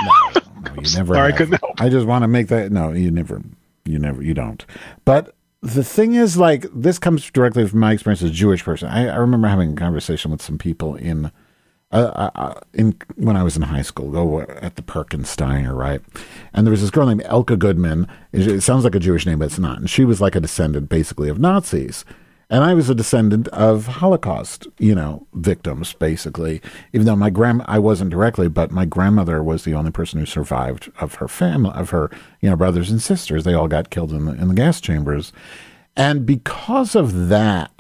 [SPEAKER 1] No, no, you never.
[SPEAKER 2] Sorry, I couldn't help.
[SPEAKER 1] I just want to make that. No, you never. You never. You don't. But the thing is, like, this comes directly from my experience as a Jewish person. I, I remember having a conversation with some people in, in when I was in high school, go at the Perkins Steiner, right? And there was this girl named Elka Goodman. It, it sounds like a Jewish name, but it's not. And she was like a descendant, basically, of Nazis. And I was a descendant of Holocaust, you know, victims, basically. Even though my grand, I wasn't directly, but my grandmother was the only person who survived of her family, of her, you know, brothers and sisters. They all got killed in the in the gas chambers, and because of that,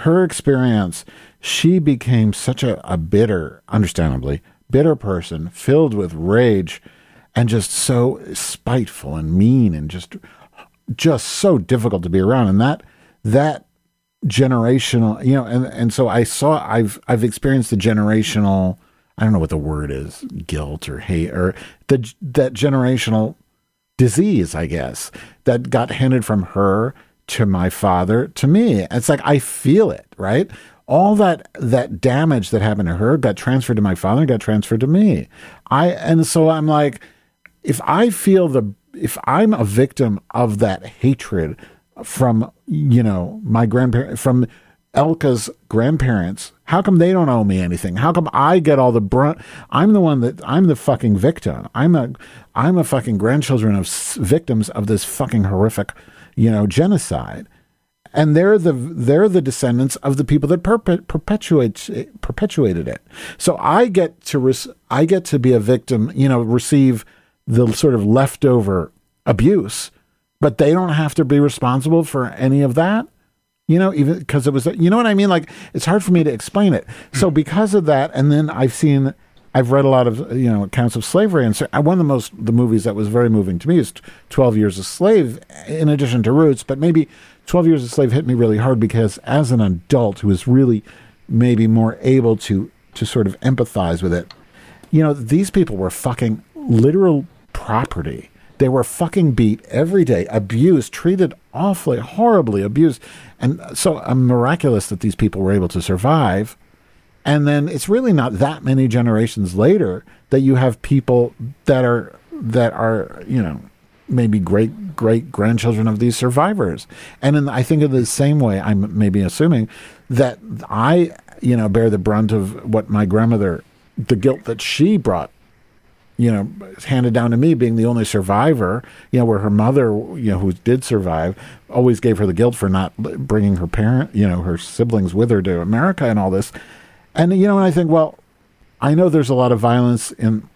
[SPEAKER 1] her experience, she became such a, a bitter, understandably bitter person, filled with rage, and just so spiteful and mean, and just just so difficult to be around. And that that generational you know and and so i saw i've i've experienced the generational i don't know what the word is guilt or hate or the that generational disease i guess that got handed from her to my father to me it's like i feel it right all that that damage that happened to her got transferred to my father got transferred to me i and so i'm like if I feel the if I'm a victim of that hatred from you know my grandparents from Elka's grandparents, how come they don't owe me anything? How come I get all the brunt? I'm the one that I'm the fucking victim. I'm a I'm a fucking grandchildren of s- victims of this fucking horrific, you know, genocide. And they're the they're the descendants of the people that perpe- perpetuates perpetuated it. So I get to res- I get to be a victim, you know, receive the sort of leftover abuse, but they don't have to be responsible for any of that. You know, even because it was, you know what I mean? Like, it's hard for me to explain it. So, hmm. because of that, and then I've seen, I've read a lot of, you know, accounts of slavery. And so, one of the most, the movies that was very moving to me is 12 Years a Slave, in addition to Roots. But maybe 12 Years a Slave hit me really hard because as an adult who is really maybe more able to, to sort of empathize with it, you know, these people were fucking literal property. They were fucking beat every day, abused, treated awfully, horribly abused. And so uh, miraculous that these people were able to survive. And then it's really not that many generations later that you have people that are that are, you know, maybe great great grandchildren of these survivors. And in, I think in the same way, I'm maybe assuming that I, you know, bear the brunt of what my grandmother, the guilt that she brought you know, handed down to me being the only survivor, you know, where her mother, you know, who did survive, always gave her the guilt for not bringing her parent, you know, her siblings with her to America and all this. And, you know, and I think, well, I know there's a lot of violence in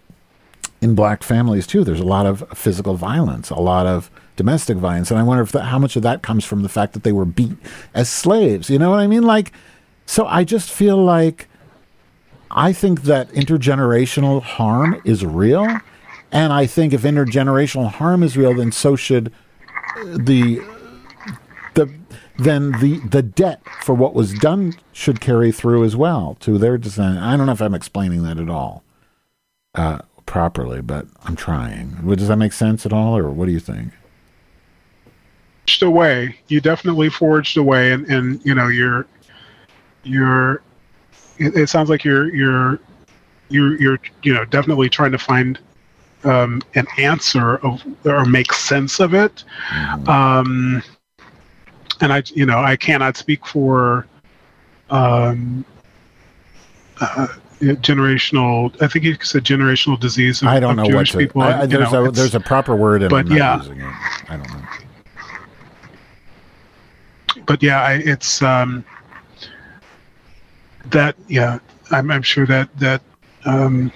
[SPEAKER 1] in black families too. There's a lot of physical violence, a lot of domestic violence, and I wonder if that, how much of that comes from the fact that they were beat as slaves. You know what I mean? Like, so I just feel like I think that intergenerational harm is real, And I think if intergenerational harm is real, then so should the the then the the debt for what was done should carry through as well to their descendants. I don't know if I'm explaining that at all uh, properly, but I'm trying. Does that make sense at all, or what do you think?
[SPEAKER 2] forged a way. You definitely forged a way, and, and you know you're you're. It, it sounds like you're you're you're you're you know definitely trying to find um, an answer of or make sense of it. Um, and I you know I cannot speak for um, uh, generational. I think you said generational disease. Of,
[SPEAKER 1] I don't know what to.
[SPEAKER 2] people.
[SPEAKER 1] I, I, there's
[SPEAKER 2] know,
[SPEAKER 1] a there's a proper word,
[SPEAKER 2] but
[SPEAKER 1] I'm not
[SPEAKER 2] yeah.
[SPEAKER 1] using it. I don't know.
[SPEAKER 2] but yeah, I, it's um, that. Yeah, I'm, I'm sure that that um,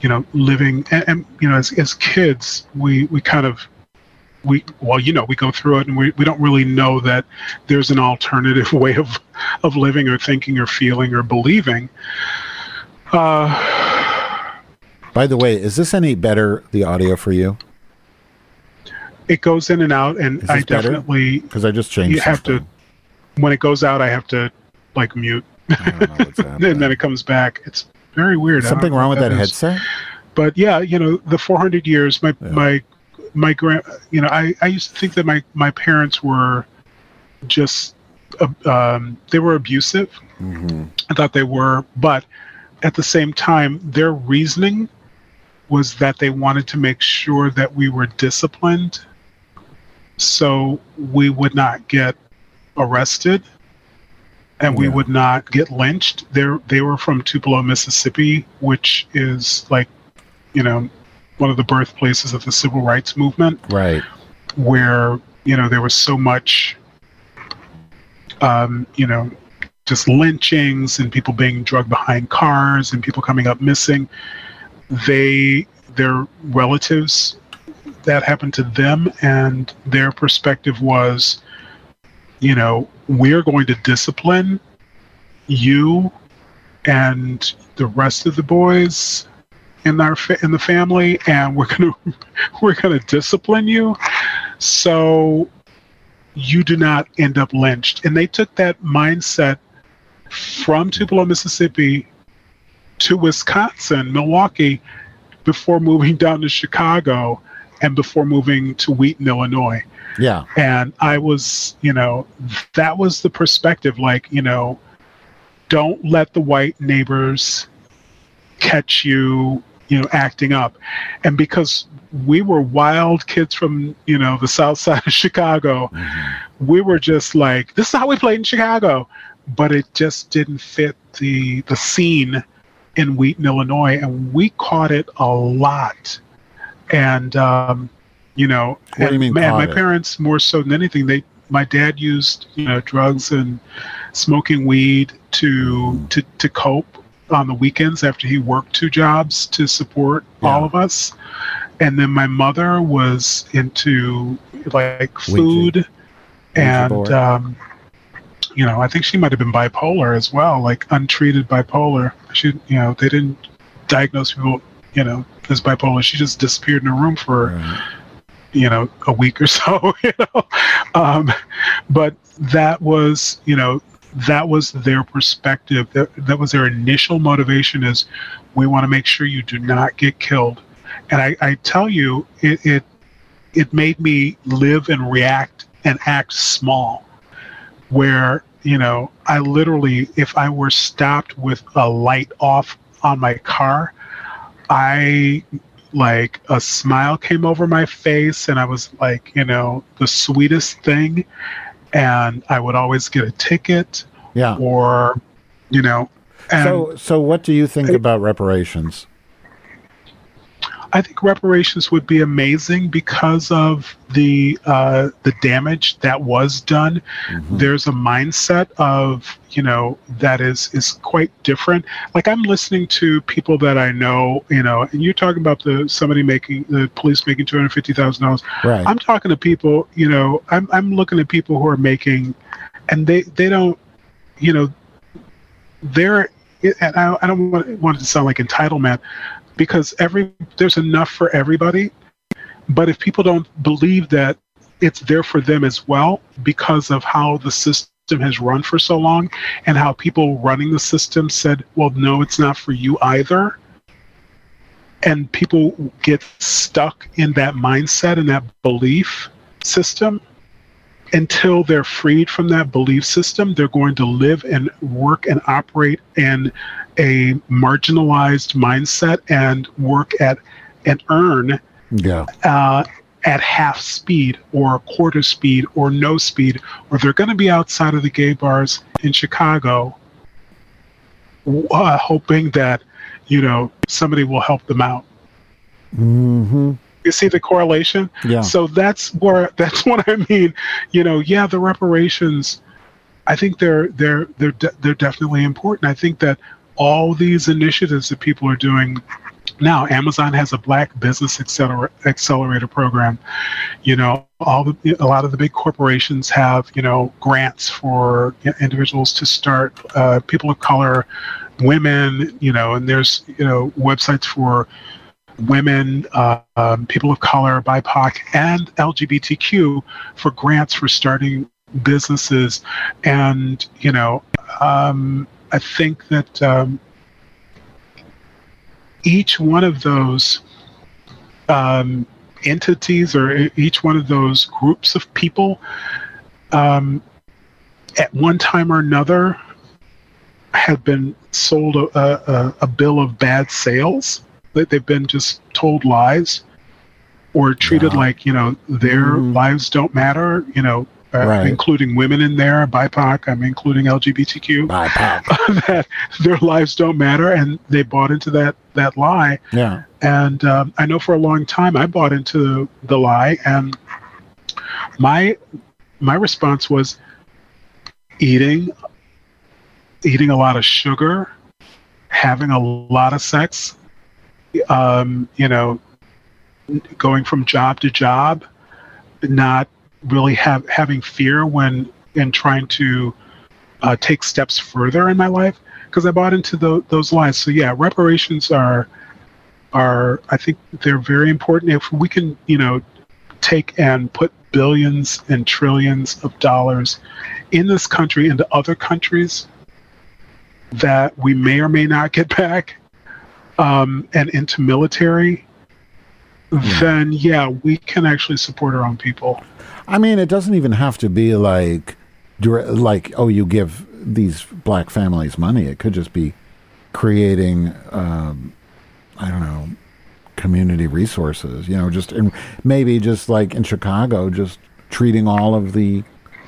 [SPEAKER 2] you know, living and, and you know, as as kids, we we kind of we well, you know, we go through it, and we, we don't really know that there's an alternative way of of living or thinking or feeling or believing. Uh,
[SPEAKER 1] By the way, is this any better? The audio for you?
[SPEAKER 2] it goes in and out, and I definitely
[SPEAKER 1] Because I just changed.
[SPEAKER 2] you have to when it goes out, I have to like mute,
[SPEAKER 1] I don't know what's
[SPEAKER 2] and then it comes back. It's very weird.
[SPEAKER 1] Something wrong with that headset?
[SPEAKER 2] But yeah, you know, the 400 years. My
[SPEAKER 1] Yeah.
[SPEAKER 2] my my grand. You know, I I used to think that my my parents were just uh, um, they were abusive.
[SPEAKER 1] Mm-hmm.
[SPEAKER 2] I thought they were, but at the same time, their reasoning was that they wanted to make sure that we were disciplined, so we would not get arrested, and we would not get lynched. They they were from Tupelo, Mississippi, which is like, you know, one of the birthplaces of the civil rights movement
[SPEAKER 1] Right.
[SPEAKER 2] where you know there was so much um, you know just lynchings and people being drugged behind cars and people coming up missing they their relatives that happened to them and their perspective was you know we're going to discipline you and the rest of the boys in our fa- in the family and we're going to we're going to discipline you so you do not end up lynched. And they took that mindset from Tupelo, Mississippi to Wisconsin, Milwaukee, before moving down to Chicago and before moving to Wheaton, Illinois.
[SPEAKER 1] Yeah.
[SPEAKER 2] And I was, you know, that was the perspective like, you know, don't let the white neighbors catch you, you know, acting up. And because we were wild kids from, you know, the south side of Chicago, we were just like, this is how we played in Chicago. But it just didn't fit the the scene in Wheaton, Illinois. And we caught it a lot. And um, you know,
[SPEAKER 1] What do you mean
[SPEAKER 2] man, my
[SPEAKER 1] it?
[SPEAKER 2] parents more so than anything, they my dad used, you know, drugs and smoking weed to to to cope on the weekends after he worked two jobs to support all of us. And then my mother was into like food and um, you know, I think she might have been bipolar as well, like untreated bipolar. She, you know, they didn't diagnose people, you know, as bipolar. She just disappeared in a room for
[SPEAKER 1] Right.
[SPEAKER 2] you know a week or so you know um, but that was you know that was their perspective that, that was their initial motivation is we want to make sure you do not get killed and i, I tell you it, it it made me live and react and act small where you know i literally if i were stopped with a light off on my car i like a smile came over my face and I was like, you know, the sweetest thing. And I would always get a ticket
[SPEAKER 1] Yeah.
[SPEAKER 2] or, you know, and
[SPEAKER 1] So, so what do you think about reparations?
[SPEAKER 2] I think reparations would be amazing because of the uh, the damage that was done. There's a mindset of you know that is is quite different. Like I'm listening to people that I know, you know, and you're talking about the somebody making the police making two hundred fifty thousand dollars.
[SPEAKER 1] Right.
[SPEAKER 2] I'm talking to people, you know, I'm I'm looking at people who are making, and they they don't, you know, they're and I, I don't want, want it to sound like entitlement. Because every there's enough for everybody. But if people don't believe that it's there for them as well because of how the system has run for so long and how people running the system said, well, no, it's not for you either. And people get stuck in that mindset and that belief system until they're freed from that belief system, they're going to live and work and operate in a marginalized mindset and work at and earn
[SPEAKER 1] Yeah.
[SPEAKER 2] uh, at half speed or quarter speed or no speed, or they're going to be outside of the gay bars in Chicago, uh, hoping that you know somebody will help them out.
[SPEAKER 1] hmm
[SPEAKER 2] You see the correlation?
[SPEAKER 1] Yeah.
[SPEAKER 2] So that's where that's what I mean. You know, yeah, the reparations. I think they're they're they're de- they're definitely important. I think that all these initiatives that people are doing now, Amazon has a Black Business Acceler- Accelerator program. You know, all the a lot of the big corporations have you know grants for individuals to start uh, people of color, women. You know, and there's you know websites for women, uh, um, people of color, BIPOC, and LGBTQ for grants for starting businesses. And, you know, um, I think that um, each one of those um, entities or each one of those groups of people um, at one time or another have been sold a, a, a bill of bad sales they've been just told lies or treated like you know their lives don't matter you know uh,
[SPEAKER 1] Right.
[SPEAKER 2] including women in there bipoc i'm including lgbtq that their lives don't matter and they bought into that that lie
[SPEAKER 1] Yeah.
[SPEAKER 2] and um, I know for a long time I bought into the lie, and my my response was eating eating a lot of sugar, having a lot of sex, um, you know, going from job to job, not really have having fear when in trying to uh, take steps further in my life because I bought into tho- those lies. So yeah, reparations are are I think they're very important. If we can, you know, take and put billions and trillions of dollars in this country into other countries that we may or may not get back, um, and into military, then yeah, we can actually support our own people.
[SPEAKER 1] I mean, it doesn't even have to be like, like oh, you give these black families money. It could just be creating, um, I don't know, community resources. You know, just in, maybe just like in Chicago, just treating all of the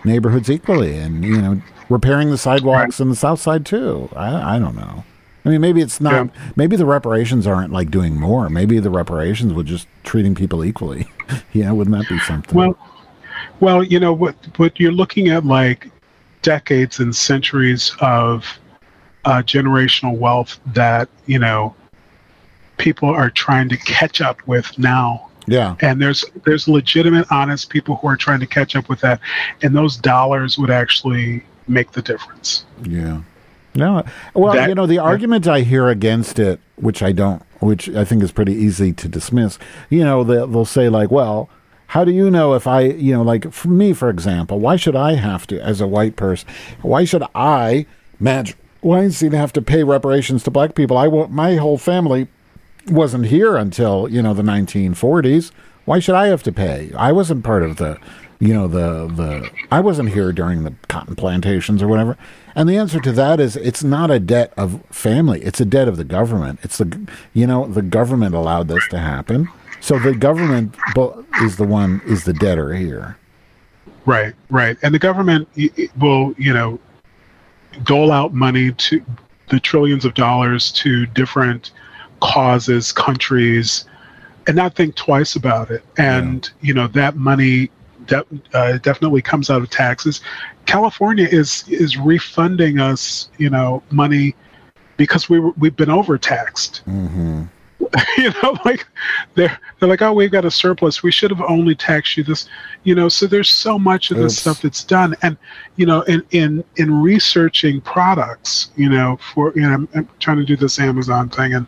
[SPEAKER 1] neighborhoods equally, and you know, repairing the sidewalks in the South Side too. I, I don't know. I mean, maybe it's not. Maybe the reparations aren't like doing more. Maybe the reparations were just treating people equally. yeah, wouldn't that be something?
[SPEAKER 2] Well, well, you know what? What you're looking at, like decades and centuries of uh, generational wealth that you know people are trying to catch up with now.
[SPEAKER 1] yeah.
[SPEAKER 2] And there's there's legitimate, honest people who are trying to catch up with that, and those dollars would actually make the difference.
[SPEAKER 1] Yeah. No. Well,
[SPEAKER 2] That-
[SPEAKER 1] you know, the argument I hear against it, which I don't, which I think is pretty easy to dismiss, you know, they'll, they'll say, like, well, how do you know if I, you know, like for me, for example, why should I have to, as a white person, why should I, Madge Weinstein, have to pay reparations to black people? I, my whole family wasn't here until you know the 1940s. Why should I have to pay? I wasn't part of the, you know, the the. I wasn't here during the cotton plantations or whatever. And the answer to that is it's not a debt of family. It's a debt of the government. It's the, you know, the government allowed this to happen. So the government is the one is the debtor here.
[SPEAKER 2] Right, right. And the government will, you know, dole out money to the trillions of dollars to different causes, countries, and not think twice about it. And, you know, that money de- uh, definitely comes out of taxes. California is is refunding us, you know, money because we we've been overtaxed.
[SPEAKER 1] hmm
[SPEAKER 2] you know, like they're they're like, oh, we've got a surplus. We should have only taxed you this, you know. So there's so much of this
[SPEAKER 1] Oops.
[SPEAKER 2] stuff that's done, and you know, in in in researching products, you know, for you know, I'm, I'm trying to do this Amazon thing, and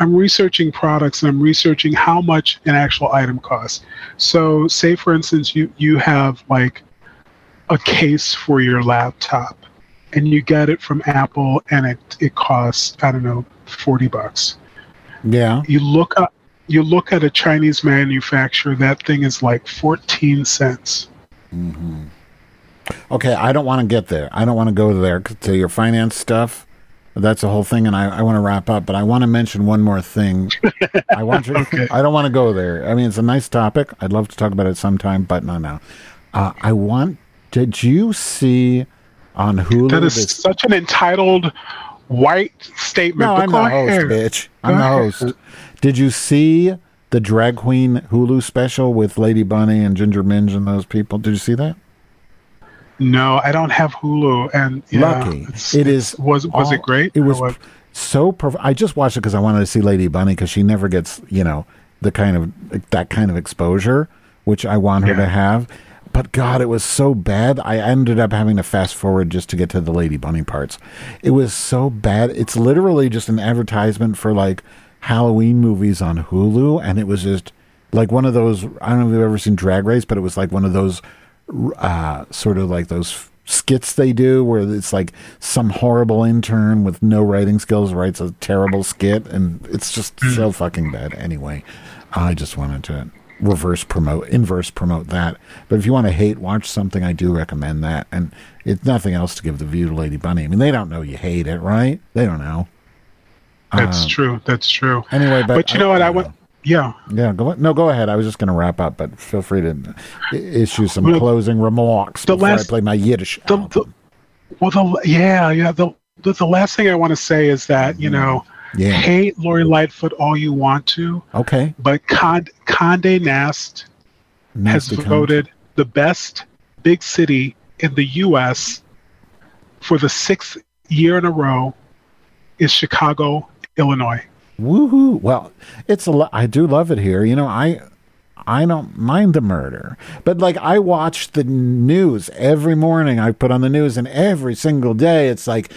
[SPEAKER 2] I'm researching products and I'm researching how much an actual item costs. So, say for instance, you you have like a case for your laptop, and you get it from Apple, and it it costs I don't know forty bucks
[SPEAKER 1] Yeah.
[SPEAKER 2] you look up you look at a Chinese manufacturer, that thing is like fourteen cents.
[SPEAKER 1] Okay, I don't want to get there. I don't want to go there to your finance stuff. That's the whole thing, and I, I want to wrap up. But I want to mention one more thing. I want to.
[SPEAKER 2] Okay.
[SPEAKER 1] I don't want to go there. I mean, it's a nice topic. I'd love to talk about it sometime, but not now. Uh, I want. Did you see on Hulu?
[SPEAKER 2] That is
[SPEAKER 1] this-
[SPEAKER 2] such an entitled white statement.
[SPEAKER 1] no, I'm the host,
[SPEAKER 2] ahead.
[SPEAKER 1] bitch. I'm the host. Did you see the drag queen Hulu special with Lady Bunny and Ginger Minj and those people? Did you see that?
[SPEAKER 2] No, I don't have Hulu, and yeah,
[SPEAKER 1] Lucky. It is.
[SPEAKER 2] Was was
[SPEAKER 1] all-
[SPEAKER 2] it great?
[SPEAKER 1] It was so. Perf- I just watched it because I wanted to see Lady Bunny because she never gets you know the kind of that kind of exposure which I want her
[SPEAKER 2] Yeah.
[SPEAKER 1] to have. But God, it was so bad. I ended up having to fast forward just to get to the Lady Bunny parts. It was so bad. It's literally just an advertisement for like Halloween movies on Hulu, and it was just like one of those. I don't know if you've ever seen Drag Race, but it was like one of those uh, sort of like those skits they do where it's like some horrible intern with no writing skills writes a terrible skit and it's just so fucking bad anyway i just wanted to reverse promote inverse promote that but if you want to hate watch something i do recommend that and it's nothing else to give the view to lady bunny i mean they don't know you hate it right they don't know
[SPEAKER 2] That's
[SPEAKER 1] Um,
[SPEAKER 2] true. That's true.
[SPEAKER 1] anyway but,
[SPEAKER 2] But you know what? I went. Yeah.
[SPEAKER 1] yeah go no go ahead i was just going to wrap up but feel free to issue some
[SPEAKER 2] Well,
[SPEAKER 1] closing remarks
[SPEAKER 2] the
[SPEAKER 1] before i play my yiddish
[SPEAKER 2] The,
[SPEAKER 1] album.
[SPEAKER 2] the, well, the yeah, yeah. The, the the last thing I want to say is that you know,
[SPEAKER 1] Mm-hmm. Yeah
[SPEAKER 2] hate Lori Lightfoot all you want to,
[SPEAKER 1] okay
[SPEAKER 2] but Con- Condé Nast has
[SPEAKER 1] cunt.
[SPEAKER 2] voted the best big city in the U.S. for the sixth year in a row is Chicago, Illinois.
[SPEAKER 1] Woohoo! Well, it's a. Lo- I do love it here. You know, I I don't mind the murder, but like I watch the news every morning. I put on the news, and every single day, it's like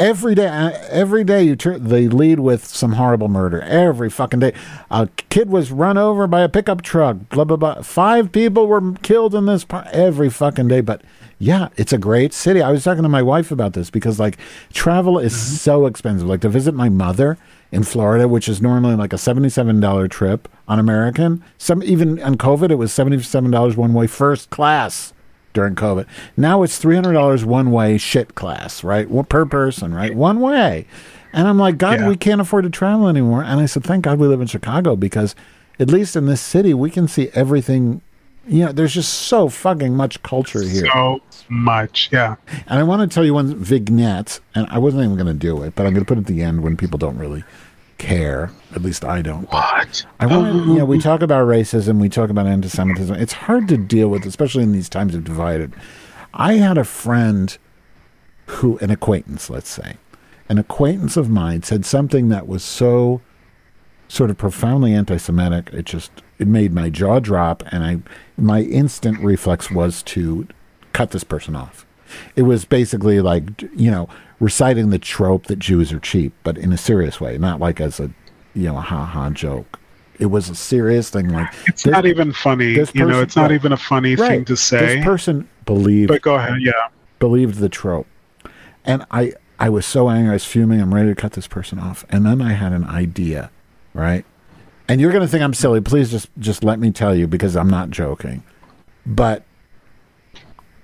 [SPEAKER 1] every day. uh, Every day, you turn they lead with some horrible murder. Every fucking day, a kid was run over by a pickup truck. Blah blah blah. Five people were killed in this. Par- every fucking day, but. Yeah, it's a great city. I was talking to my wife about this because like travel is so expensive. Like to visit my mother in Florida, which is normally like a seventy-seven dollar trip on American. Some even on COVID, it was seventy-seven dollars one way first class during COVID. Now it's three hundred dollars one way shit class, right? Per person, right? One way. And I'm like, God,
[SPEAKER 2] Yeah.
[SPEAKER 1] we can't afford to travel anymore. And I said, thank God we live in Chicago because at least in this city we can see everything. You know, there's just so fucking much culture here.
[SPEAKER 2] So much, yeah.
[SPEAKER 1] And I want to tell you one vignette, and I wasn't even going to do it, but I'm going to put it at the end when people don't really care. At least I don't.
[SPEAKER 2] What?
[SPEAKER 1] I want to, you know, we talk about racism, we talk about anti-Semitism. It's hard to deal with, especially in these times of divided. I had a friend who, an acquaintance, let's say, an acquaintance of mine said something that was so sort of profoundly anti-Semitic. It just it made my jaw drop, and I my instant reflex was to cut this person off. It was basically like you know reciting the trope that Jews are cheap, but in a serious way, not like as a you know a ha ha joke. It was a serious thing. Like
[SPEAKER 2] It's
[SPEAKER 1] this-
[SPEAKER 2] not even funny.
[SPEAKER 1] this
[SPEAKER 2] You know,
[SPEAKER 1] person-
[SPEAKER 2] it's not
[SPEAKER 1] right.
[SPEAKER 2] even a funny thing to say.
[SPEAKER 1] This person believed
[SPEAKER 2] but go ahead. Yeah.
[SPEAKER 1] believed the trope. And I, I was so angry, I was fuming, I'm ready to cut this person off. And then I had an idea, right? And you're gonna think I'm silly. Please just just let me tell you because I'm not joking. But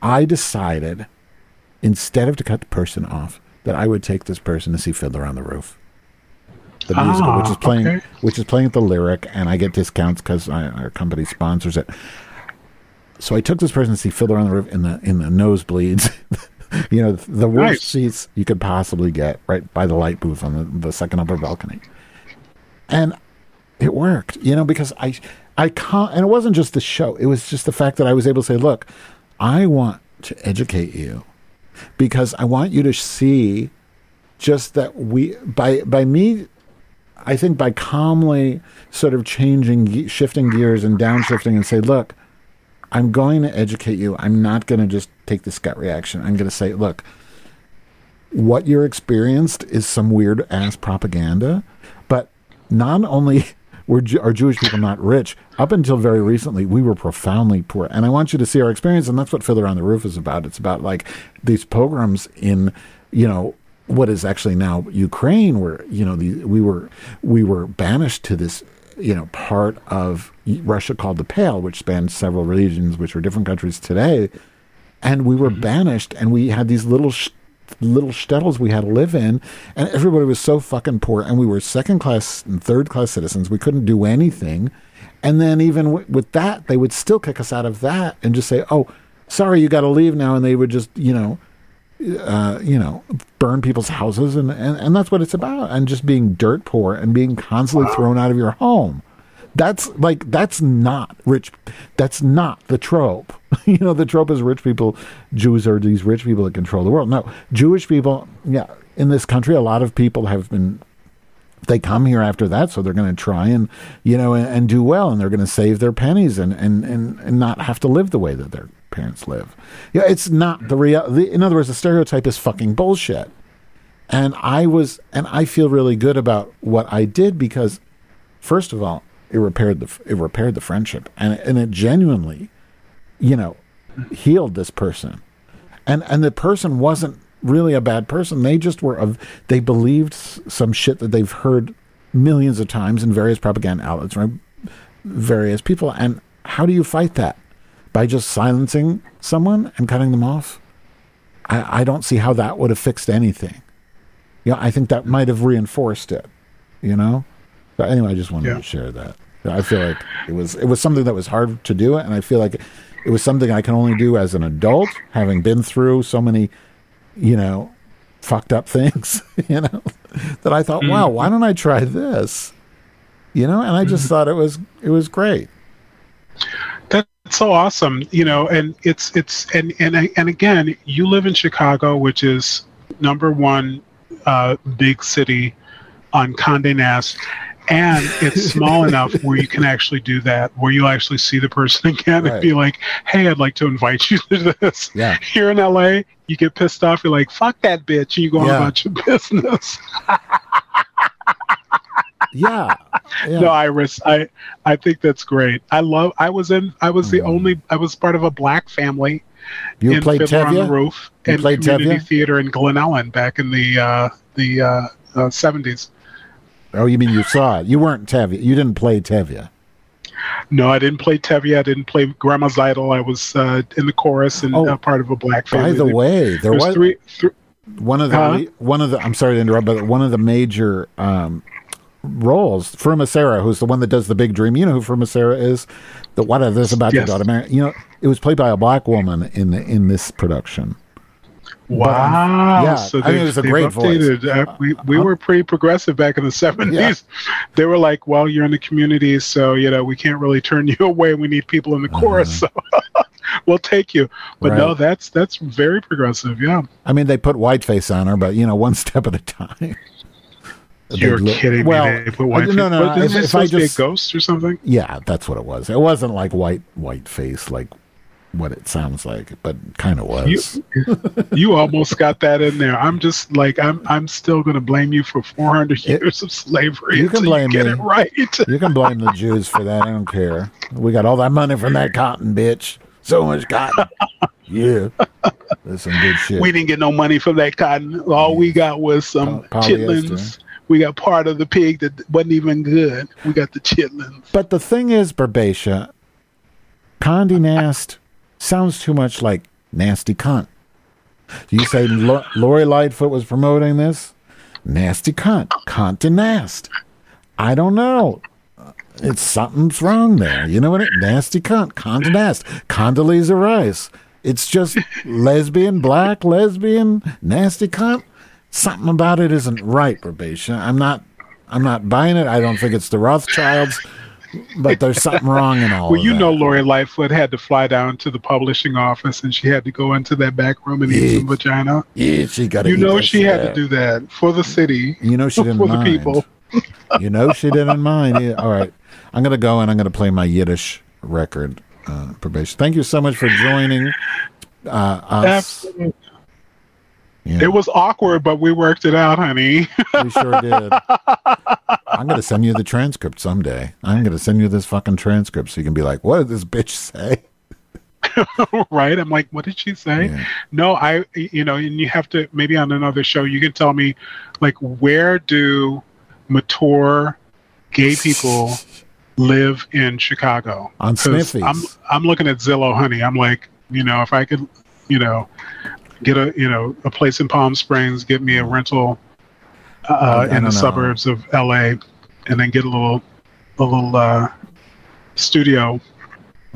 [SPEAKER 1] I decided instead of to cut the person off, that I would take this person to see Fiddler on the Roof. The musical,
[SPEAKER 2] Ah,
[SPEAKER 1] which is playing
[SPEAKER 2] okay.
[SPEAKER 1] which is playing at the lyric, and I get discounts because our company sponsors it. So I took this person to see Fiddler on the Roof in the in the nosebleeds. you know, the worst
[SPEAKER 2] Nice.
[SPEAKER 1] seats you could possibly get right by the light booth on the, the second upper balcony. And it worked, you know, because I I can't and it wasn't just the show, it was just the fact that I was able to say, look, I want to educate you because I want you to see just that we by by me I think by calmly sort of changing, shifting gears and downshifting and say, look, I'm going to educate you. I'm not going to just take this gut reaction. I'm going to say, look, what you're experienced is some weird ass propaganda, but not only were are Jewish people not rich, up until very recently, we were profoundly poor. And I want you to see our experience, and that's what Fiddler on the Roof is about. It's about like these pogroms in, you know, what is actually now Ukraine, where you know the, we were we were banished to this you know part of Russia called the Pale, which spans several regions, which are different countries today, and we were mm-hmm. banished, and we had these little. Sh- little shtetls we had to live in and everybody was so fucking poor and we were second class and third class citizens we couldn't do anything and then even w- with that they would still kick us out of that and just say oh sorry you got to leave now and they would just you know uh, you know, burn people's houses, and, and, and that's what it's about. And just being dirt poor and being constantly thrown out of your home. That's like that's not rich. That's not the trope. you know, the trope is rich people, Jews are these rich people that control the world. No, Jewish people. Yeah, in this country, a lot of people have been they come here after that, so they're going to try and you know and, and do well, and they're going to save their pennies and, and and and not have to live the way that their parents live. Yeah, it's not the real. In other words, the stereotype is fucking bullshit. And I was, and I feel really good about what I did because, first of all, it repaired the it repaired the friendship, and and it genuinely, you know, healed this person, and and the person wasn't really a bad person. They just were of they believed some shit that they've heard millions of times in various propaganda outlets, right? Various people, and how do you fight that? By just silencing someone and cutting them off? I, I don't see how that would have fixed anything. Yeah, I think that might have reinforced it. You know. But anyway, I just wanted
[SPEAKER 2] Yeah.
[SPEAKER 1] to share that. I feel like it was it was something that was hard to do, and I feel like it was something I can only do as an adult, having been through so many, you know, fucked up things. You know, that I thought, wow, why don't I try this? You know, and I just thought it was it was great.
[SPEAKER 2] That's so awesome, you know, and it's it's and and and again, you live in Chicago, which is number one uh, big city on Condé Nast, and it's small enough where you can actually do that, where you actually see the person again
[SPEAKER 1] Right.
[SPEAKER 2] and be like, "Hey, I'd like to invite you to this."
[SPEAKER 1] Yeah.
[SPEAKER 2] Here in LA, you get pissed off. You're like, "Fuck that bitch," and you go on
[SPEAKER 1] Yeah.
[SPEAKER 2] about your business.
[SPEAKER 1] Yeah. yeah.
[SPEAKER 2] No, Iris, I I think that's great. I love. I was in. I was the only. I was part of a black family
[SPEAKER 1] Mm. you
[SPEAKER 2] in
[SPEAKER 1] played
[SPEAKER 2] Fiddler on the Roof
[SPEAKER 1] You
[SPEAKER 2] and
[SPEAKER 1] played
[SPEAKER 2] community
[SPEAKER 1] Tevye?
[SPEAKER 2] theater in Glen Ellyn back in the uh, the uh, uh, 70s.
[SPEAKER 1] Oh, you mean you saw it? You weren't Tevye. You didn't play Tevye.
[SPEAKER 2] No, I didn't play Tevye. I didn't play Grandma Tzeitel. I was uh, in the chorus and
[SPEAKER 1] Oh,
[SPEAKER 2] uh, part of a black family.
[SPEAKER 1] By
[SPEAKER 2] the
[SPEAKER 1] way, there was
[SPEAKER 2] three. Th-
[SPEAKER 1] one of the
[SPEAKER 2] Huh?
[SPEAKER 1] one of the I'm sorry to interrupt, but one of the major roles, Fruma Sarah, who's the one that does the Big Dream. You know who Fruma Sarah is? The what are this about
[SPEAKER 2] Yes.
[SPEAKER 1] go to America? You know, it was played by a black woman in the, in this production.
[SPEAKER 2] Wow.
[SPEAKER 1] yeah,
[SPEAKER 2] so
[SPEAKER 1] I mean, it
[SPEAKER 2] they've-
[SPEAKER 1] was a
[SPEAKER 2] they've
[SPEAKER 1] great voice.
[SPEAKER 2] updated. Uh, we we
[SPEAKER 1] Uh-huh.
[SPEAKER 2] were pretty progressive back in the 70s.
[SPEAKER 1] Yeah.
[SPEAKER 2] They were like, well, you're in the community, so you know we can't really turn you away. We need people in the chorus, so we'll take you. But no,
[SPEAKER 1] Uh-huh.
[SPEAKER 2] That's that's very progressive. Yeah.
[SPEAKER 1] I mean, they put whiteface on her, but you know, one step at a time.
[SPEAKER 2] You're
[SPEAKER 1] They look-
[SPEAKER 2] kidding
[SPEAKER 1] well,
[SPEAKER 2] me. They put white
[SPEAKER 1] no, no, no.
[SPEAKER 2] What, is
[SPEAKER 1] If,
[SPEAKER 2] it
[SPEAKER 1] if I
[SPEAKER 2] supposed to be
[SPEAKER 1] just
[SPEAKER 2] a ghost or something?
[SPEAKER 1] Yeah, that's what it was. It wasn't like white white face like what it sounds like, but kind of was.
[SPEAKER 2] You almost got that in there. I'm just like I'm. I'm still going to blame you for 400
[SPEAKER 1] It-
[SPEAKER 2] years of slavery.
[SPEAKER 1] you can blame
[SPEAKER 2] you
[SPEAKER 1] me.
[SPEAKER 2] it right.
[SPEAKER 1] you can blame the Jews for that. I don't care. We got all that money from that cotton, bitch. So much cotton. Yeah, that's some good shit.
[SPEAKER 2] we didn't get no money from that cotton. All we got was some
[SPEAKER 1] polyester.
[SPEAKER 2] chitlins. We got part of the pig that wasn't even good. We got the chitlins.
[SPEAKER 1] But the thing is, Barbatia, Condé Nast sounds too much like nasty cunt. You say Lo- Lori Lightfoot was promoting this? Nasty cunt. Condé Nast. I don't know. Uh, it's something's wrong there. You know what? It, nasty cunt. Condé Nast. Condoleezza Rice. It's just lesbian, black, lesbian, nasty cunt. Something about it isn't right, Barbatia. I'm not. I'm not buying it. I don't think it's the Rothschilds but there's something wrong in all
[SPEAKER 2] Well, you
[SPEAKER 1] that.
[SPEAKER 2] know, Lori Lightfoot had to fly down to the publishing office, and she had to go into that back room and eat some vagina.
[SPEAKER 1] yeah, she got to
[SPEAKER 2] You know, she had to do that for the city.
[SPEAKER 1] You know, she didn't
[SPEAKER 2] for the people.
[SPEAKER 1] you know she didn't mind. Yeah, All right, I'm gonna go and I'm gonna play my Yiddish record. Uh, probation. Thank you so much for joining uh, us.
[SPEAKER 2] Absolutely.
[SPEAKER 1] Yeah,
[SPEAKER 2] It was awkward, but we worked it out, honey.
[SPEAKER 1] we sure did. I'm gonna send you the transcript someday. I'm gonna send you this fucking transcript so you can be like, "What did this bitch say?"
[SPEAKER 2] right? I'm like, what did she say?
[SPEAKER 1] Yeah.
[SPEAKER 2] No, I, you know, and you have to maybe on another show you can tell me, like, where do mature gay people live in Chicago?
[SPEAKER 1] On Sniffies.
[SPEAKER 2] I'm I'm looking at Zillow, honey. I'm like, you know, if I could, you know, get a you know a place in Palm Springs, get me a rental uh, in
[SPEAKER 1] don't know.
[SPEAKER 2] the suburbs of LA, and then get a little a little uh, studio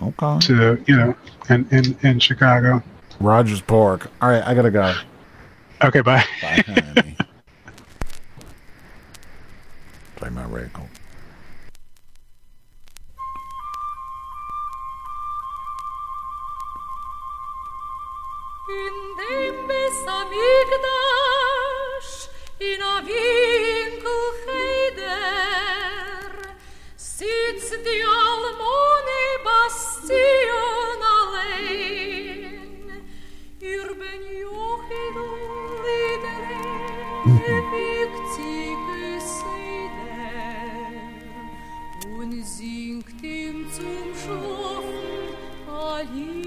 [SPEAKER 1] Okay.
[SPEAKER 2] to you know in in, in Chicago.
[SPEAKER 1] Rogers Park. All right, I gotta go.
[SPEAKER 2] Okay, bye.
[SPEAKER 1] Bye, honey. Play my record.
[SPEAKER 7] Mm-hmm. singt ihm zum Schlafen Aline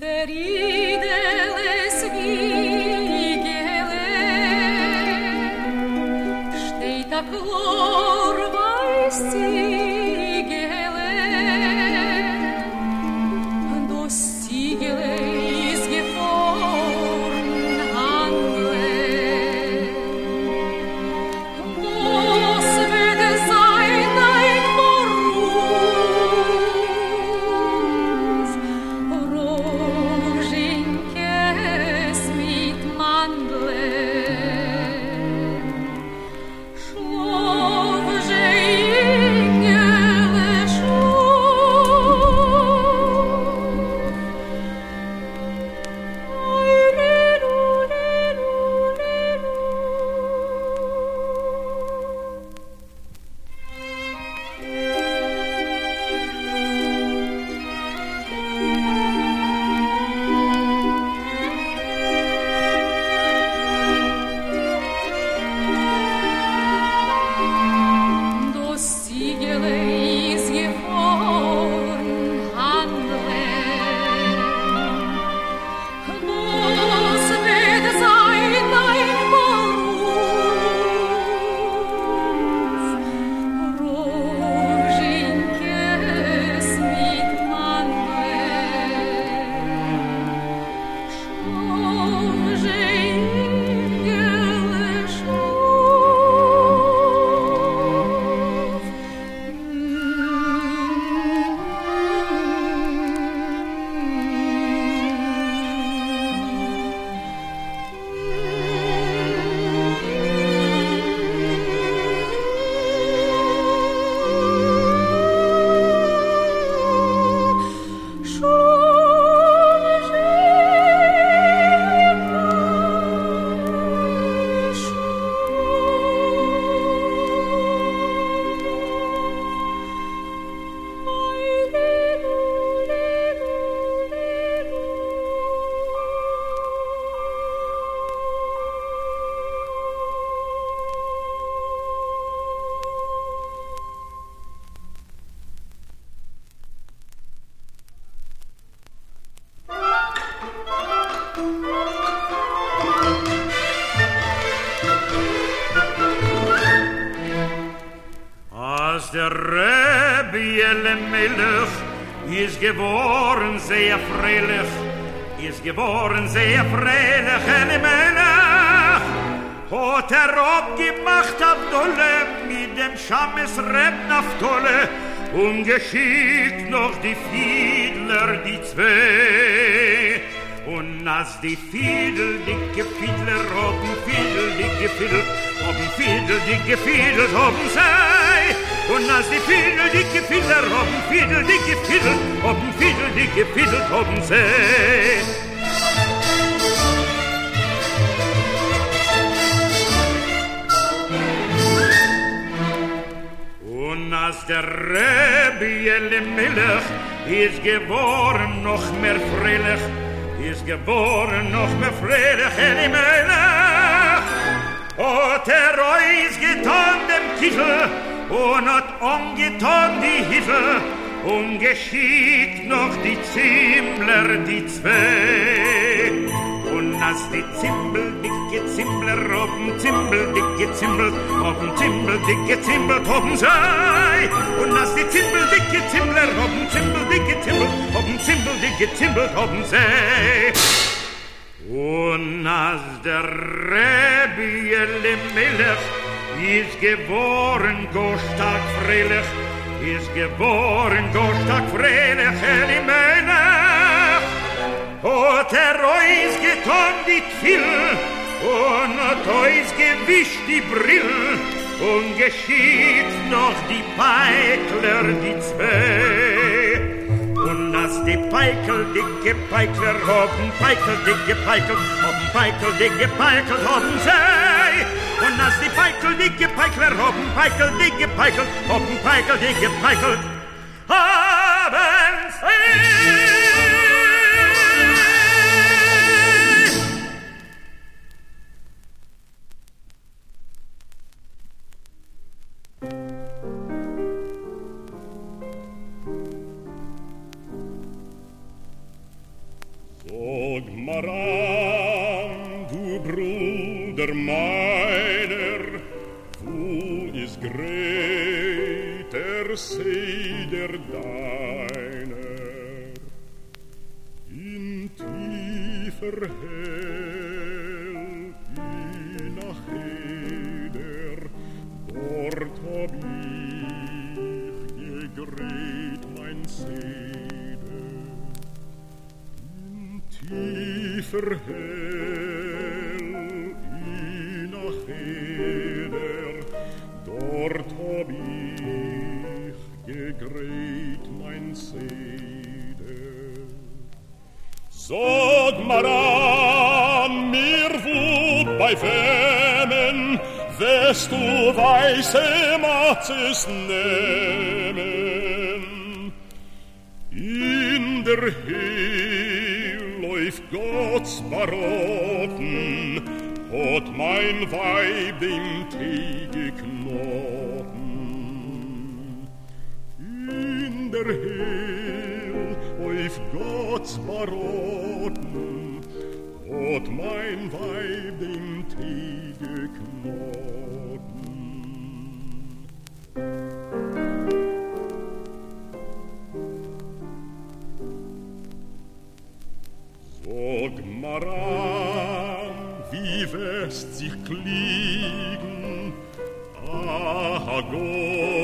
[SPEAKER 7] Unter
[SPEAKER 8] geboren sehr freilich, ist geboren sehr freilich Jelle Melech, hat er abgemacht Abdolle mit dem Schames Reb Naftole und geschickt noch die Fiedler, die zwei. Und als die Fiedel, dicke Fiedler, haben Fiedel, dicke Fiedel, haben Fiedel, dicke Fiedel, haben sei. Und als die Fiedel, dicke Fiedler, haben Fiedel, dicke Fiedel, haben Fiedel, dicke Fiedel, haben sei. Und als der Rebbe Elimelech ist geboren noch mehr freilich, ist geboren noch mehr freilich Elimelech. Hat er euch getan dem Kittel hat angetan die Hiffel und geschickt noch die Zimmler, die zwei. Und als die Zimbel, dicke Zimbler, oben Zimbel, dicke Zimbel, oben Zimbel, dicke Zimbel, oben sei. Und als die Zimbel, dicke Zimbler, oben Zimbel, dicke Zimbel, oben Zimbel, dicke Zimbel, oben sei. Und als der Rebbe Elimelech ist geboren, Gostak freilich, ist geboren, Gostak freilich, Elimelech. hat er euch getan die Tfill und hat euch gewischt die Brill und geschieht noch die Peikler, die zwei. Und als die Peikel, dicke Peikler, haben Peikel, dicke Peikel, haben Peikel, dicke Peikel, haben sei. Und als die Peikel, dicke Peikler, haben Peikel, dicke Peikel, haben Peikel, dicke Peikel, haben sei.
[SPEAKER 9] Gegreit mein Seder Sag mar an mir wut bei Femen wirst du weiße Matzes nehmen in der Hill läuft Gottes Baroten, hat mein Weib dem Tee geknoten. Der Hill läuft Gottes Baroten, hat mein Weib dem Tee. Sag mar an, wie wirst sich kliegen, a gode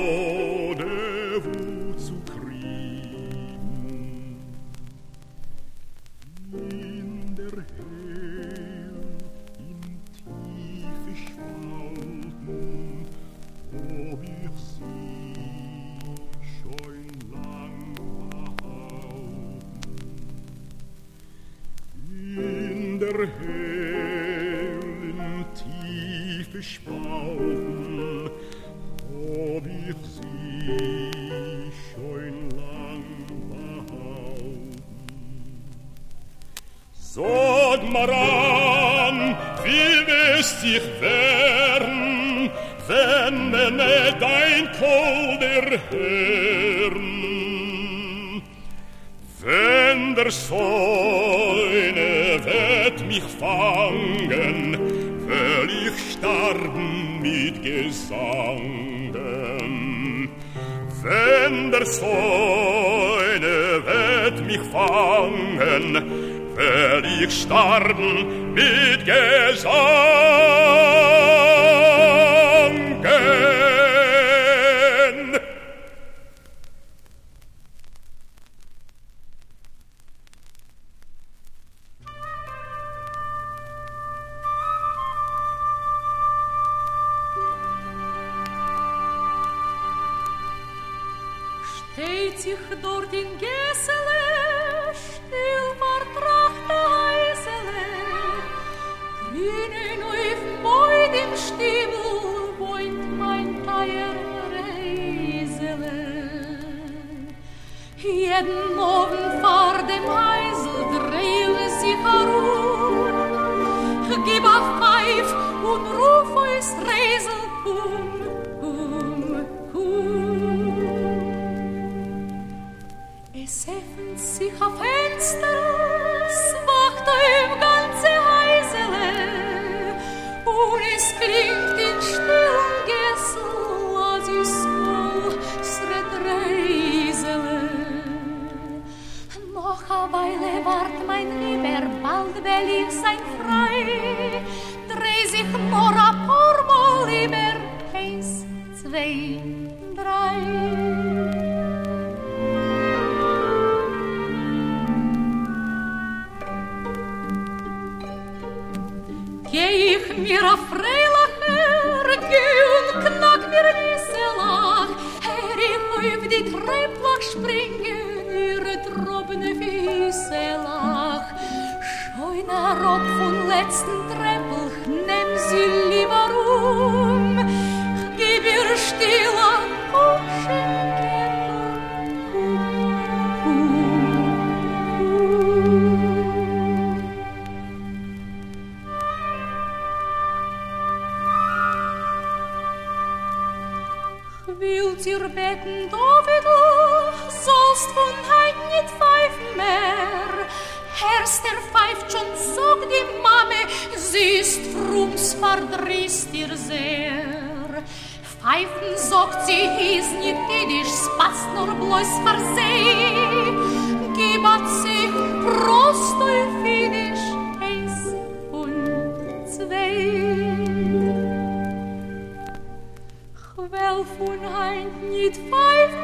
[SPEAKER 7] vendrai. Geh her, Treplach springe, Rock von letzten Treppelch, nimm sie Gesundheit nicht pfeifen mehr. Herrst, der pfeift schon, sog die Mame, sie ist frums verdrießt ihr sehr. Pfeifen, sagt sie, ist nicht jüdisch, passt nur bloß verseh. Gebat sich prost und finisch, eins und zwei. Chwell von Heint nicht pfeifen,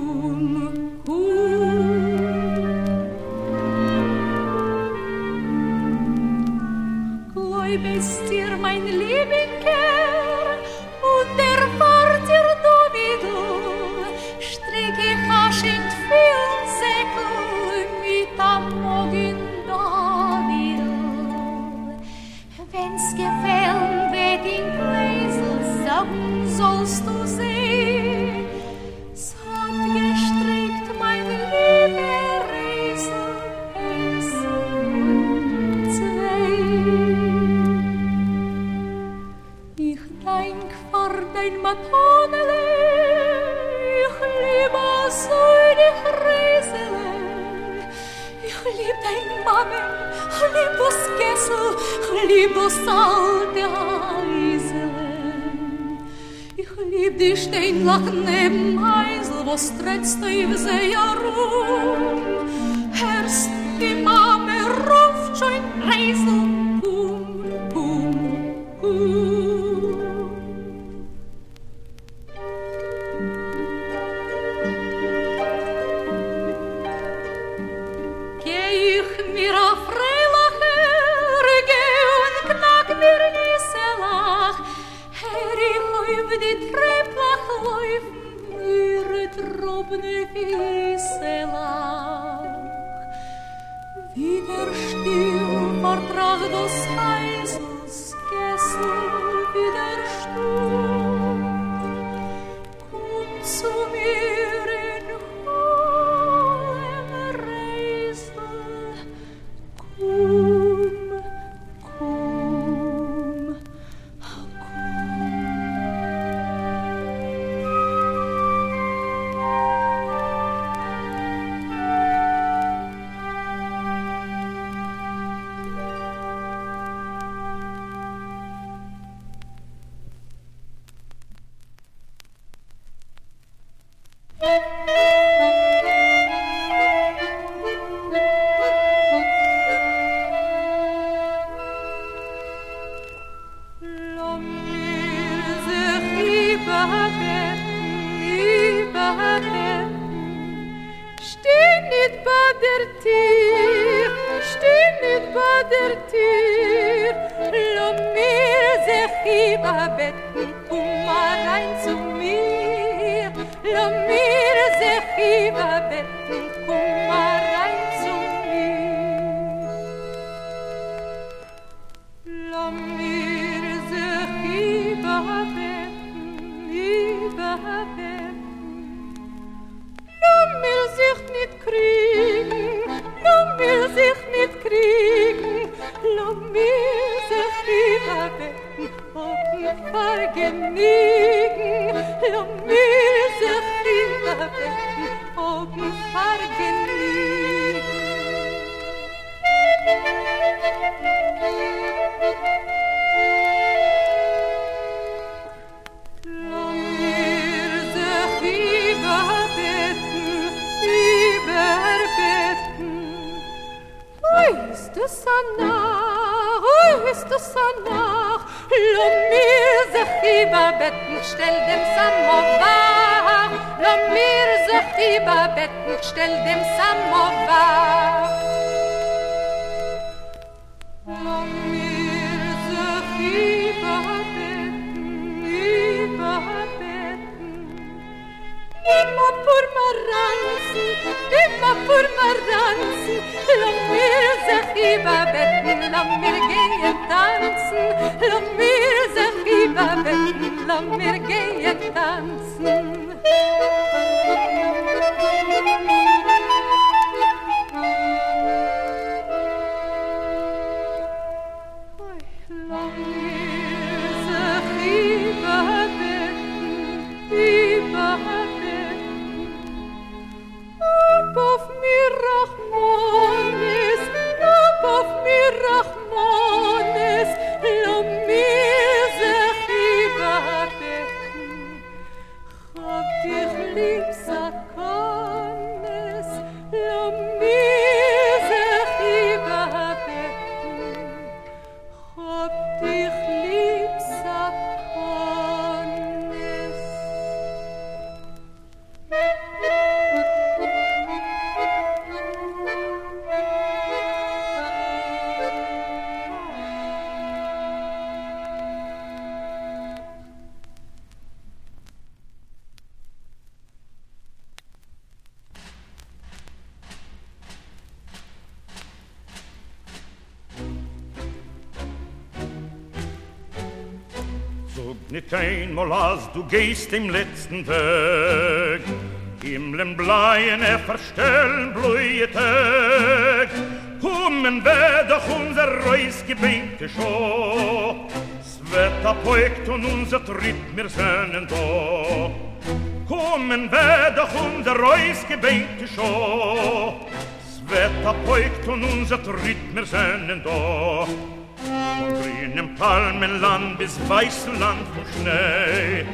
[SPEAKER 7] lieb das alte Eisel. Ich lieb die Steinlach neben Eisel, wo stretzt die Wiese ja rum. Hörst die Mame ruft schon Eisel, Nicht
[SPEAKER 8] einmal als du gehst im letzten Tag. Len bleien, er verstellen bluie Tag. Kommen wir doch unser Reus gebänkte Schau Svet apoekt und unser Tritt mir sönen do Kommen wir doch unser Reus gebänkte Schau Svet apoekt und unser Tritt mir sönen do Von grünem Palmenland bis weißem Land von Schnee.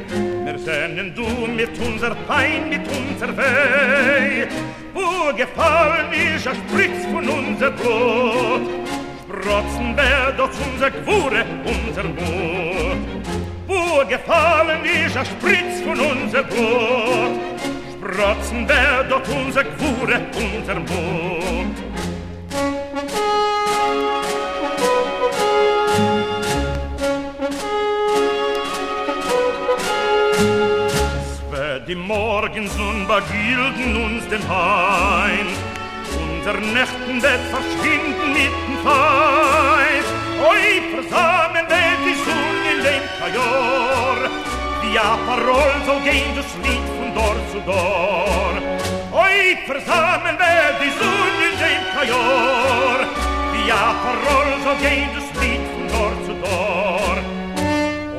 [SPEAKER 8] Wir sehnen du mit unser Pein, mit unser Weh. Wo gefallen ist ein Spritz von unser Blut. Sprotzen wer dort unser Gwure, unser Mut. Wo gefallen ist ein Spritz von unser Blut. Sprotzen wer dort unser Gwure, unser Mut. Die Morgens nun begilden uns den Hain, unser Nächten wird verschwinden mit dem Feind. Oi, versamen wird die Sonne in dem Kajor, die Aparol soll gehen das Lied von Dor zu Dor. Oi, versamen wird die Sonne in dem Kajor, die Aparol soll gehen das Lied von Dor zu Dor.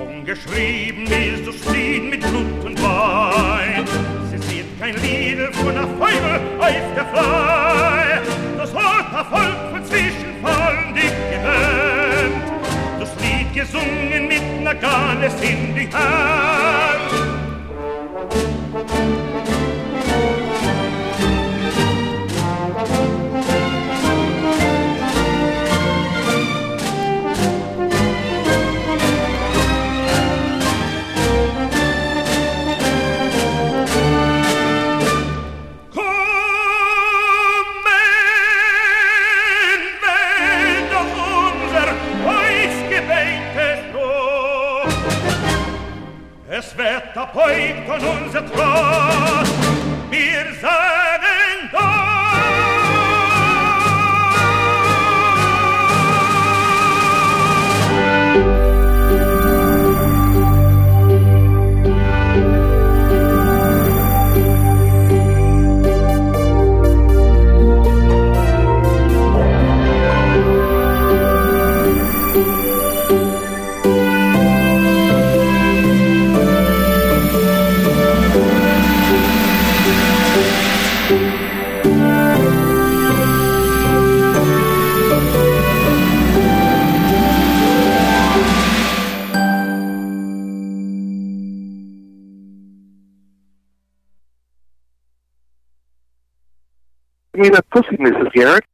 [SPEAKER 8] Ungeschrieben ist das Lied mit Blut und Wein. Sie sieht kein Lied von einer Feubel auf der Flei. Das rote Volk von Zwischenfallen dick gewöhnt. Das Lied gesungen mit einer Ganes in die Hand. poi con un zetron
[SPEAKER 4] Give me that pussy, Mrs. Garrett.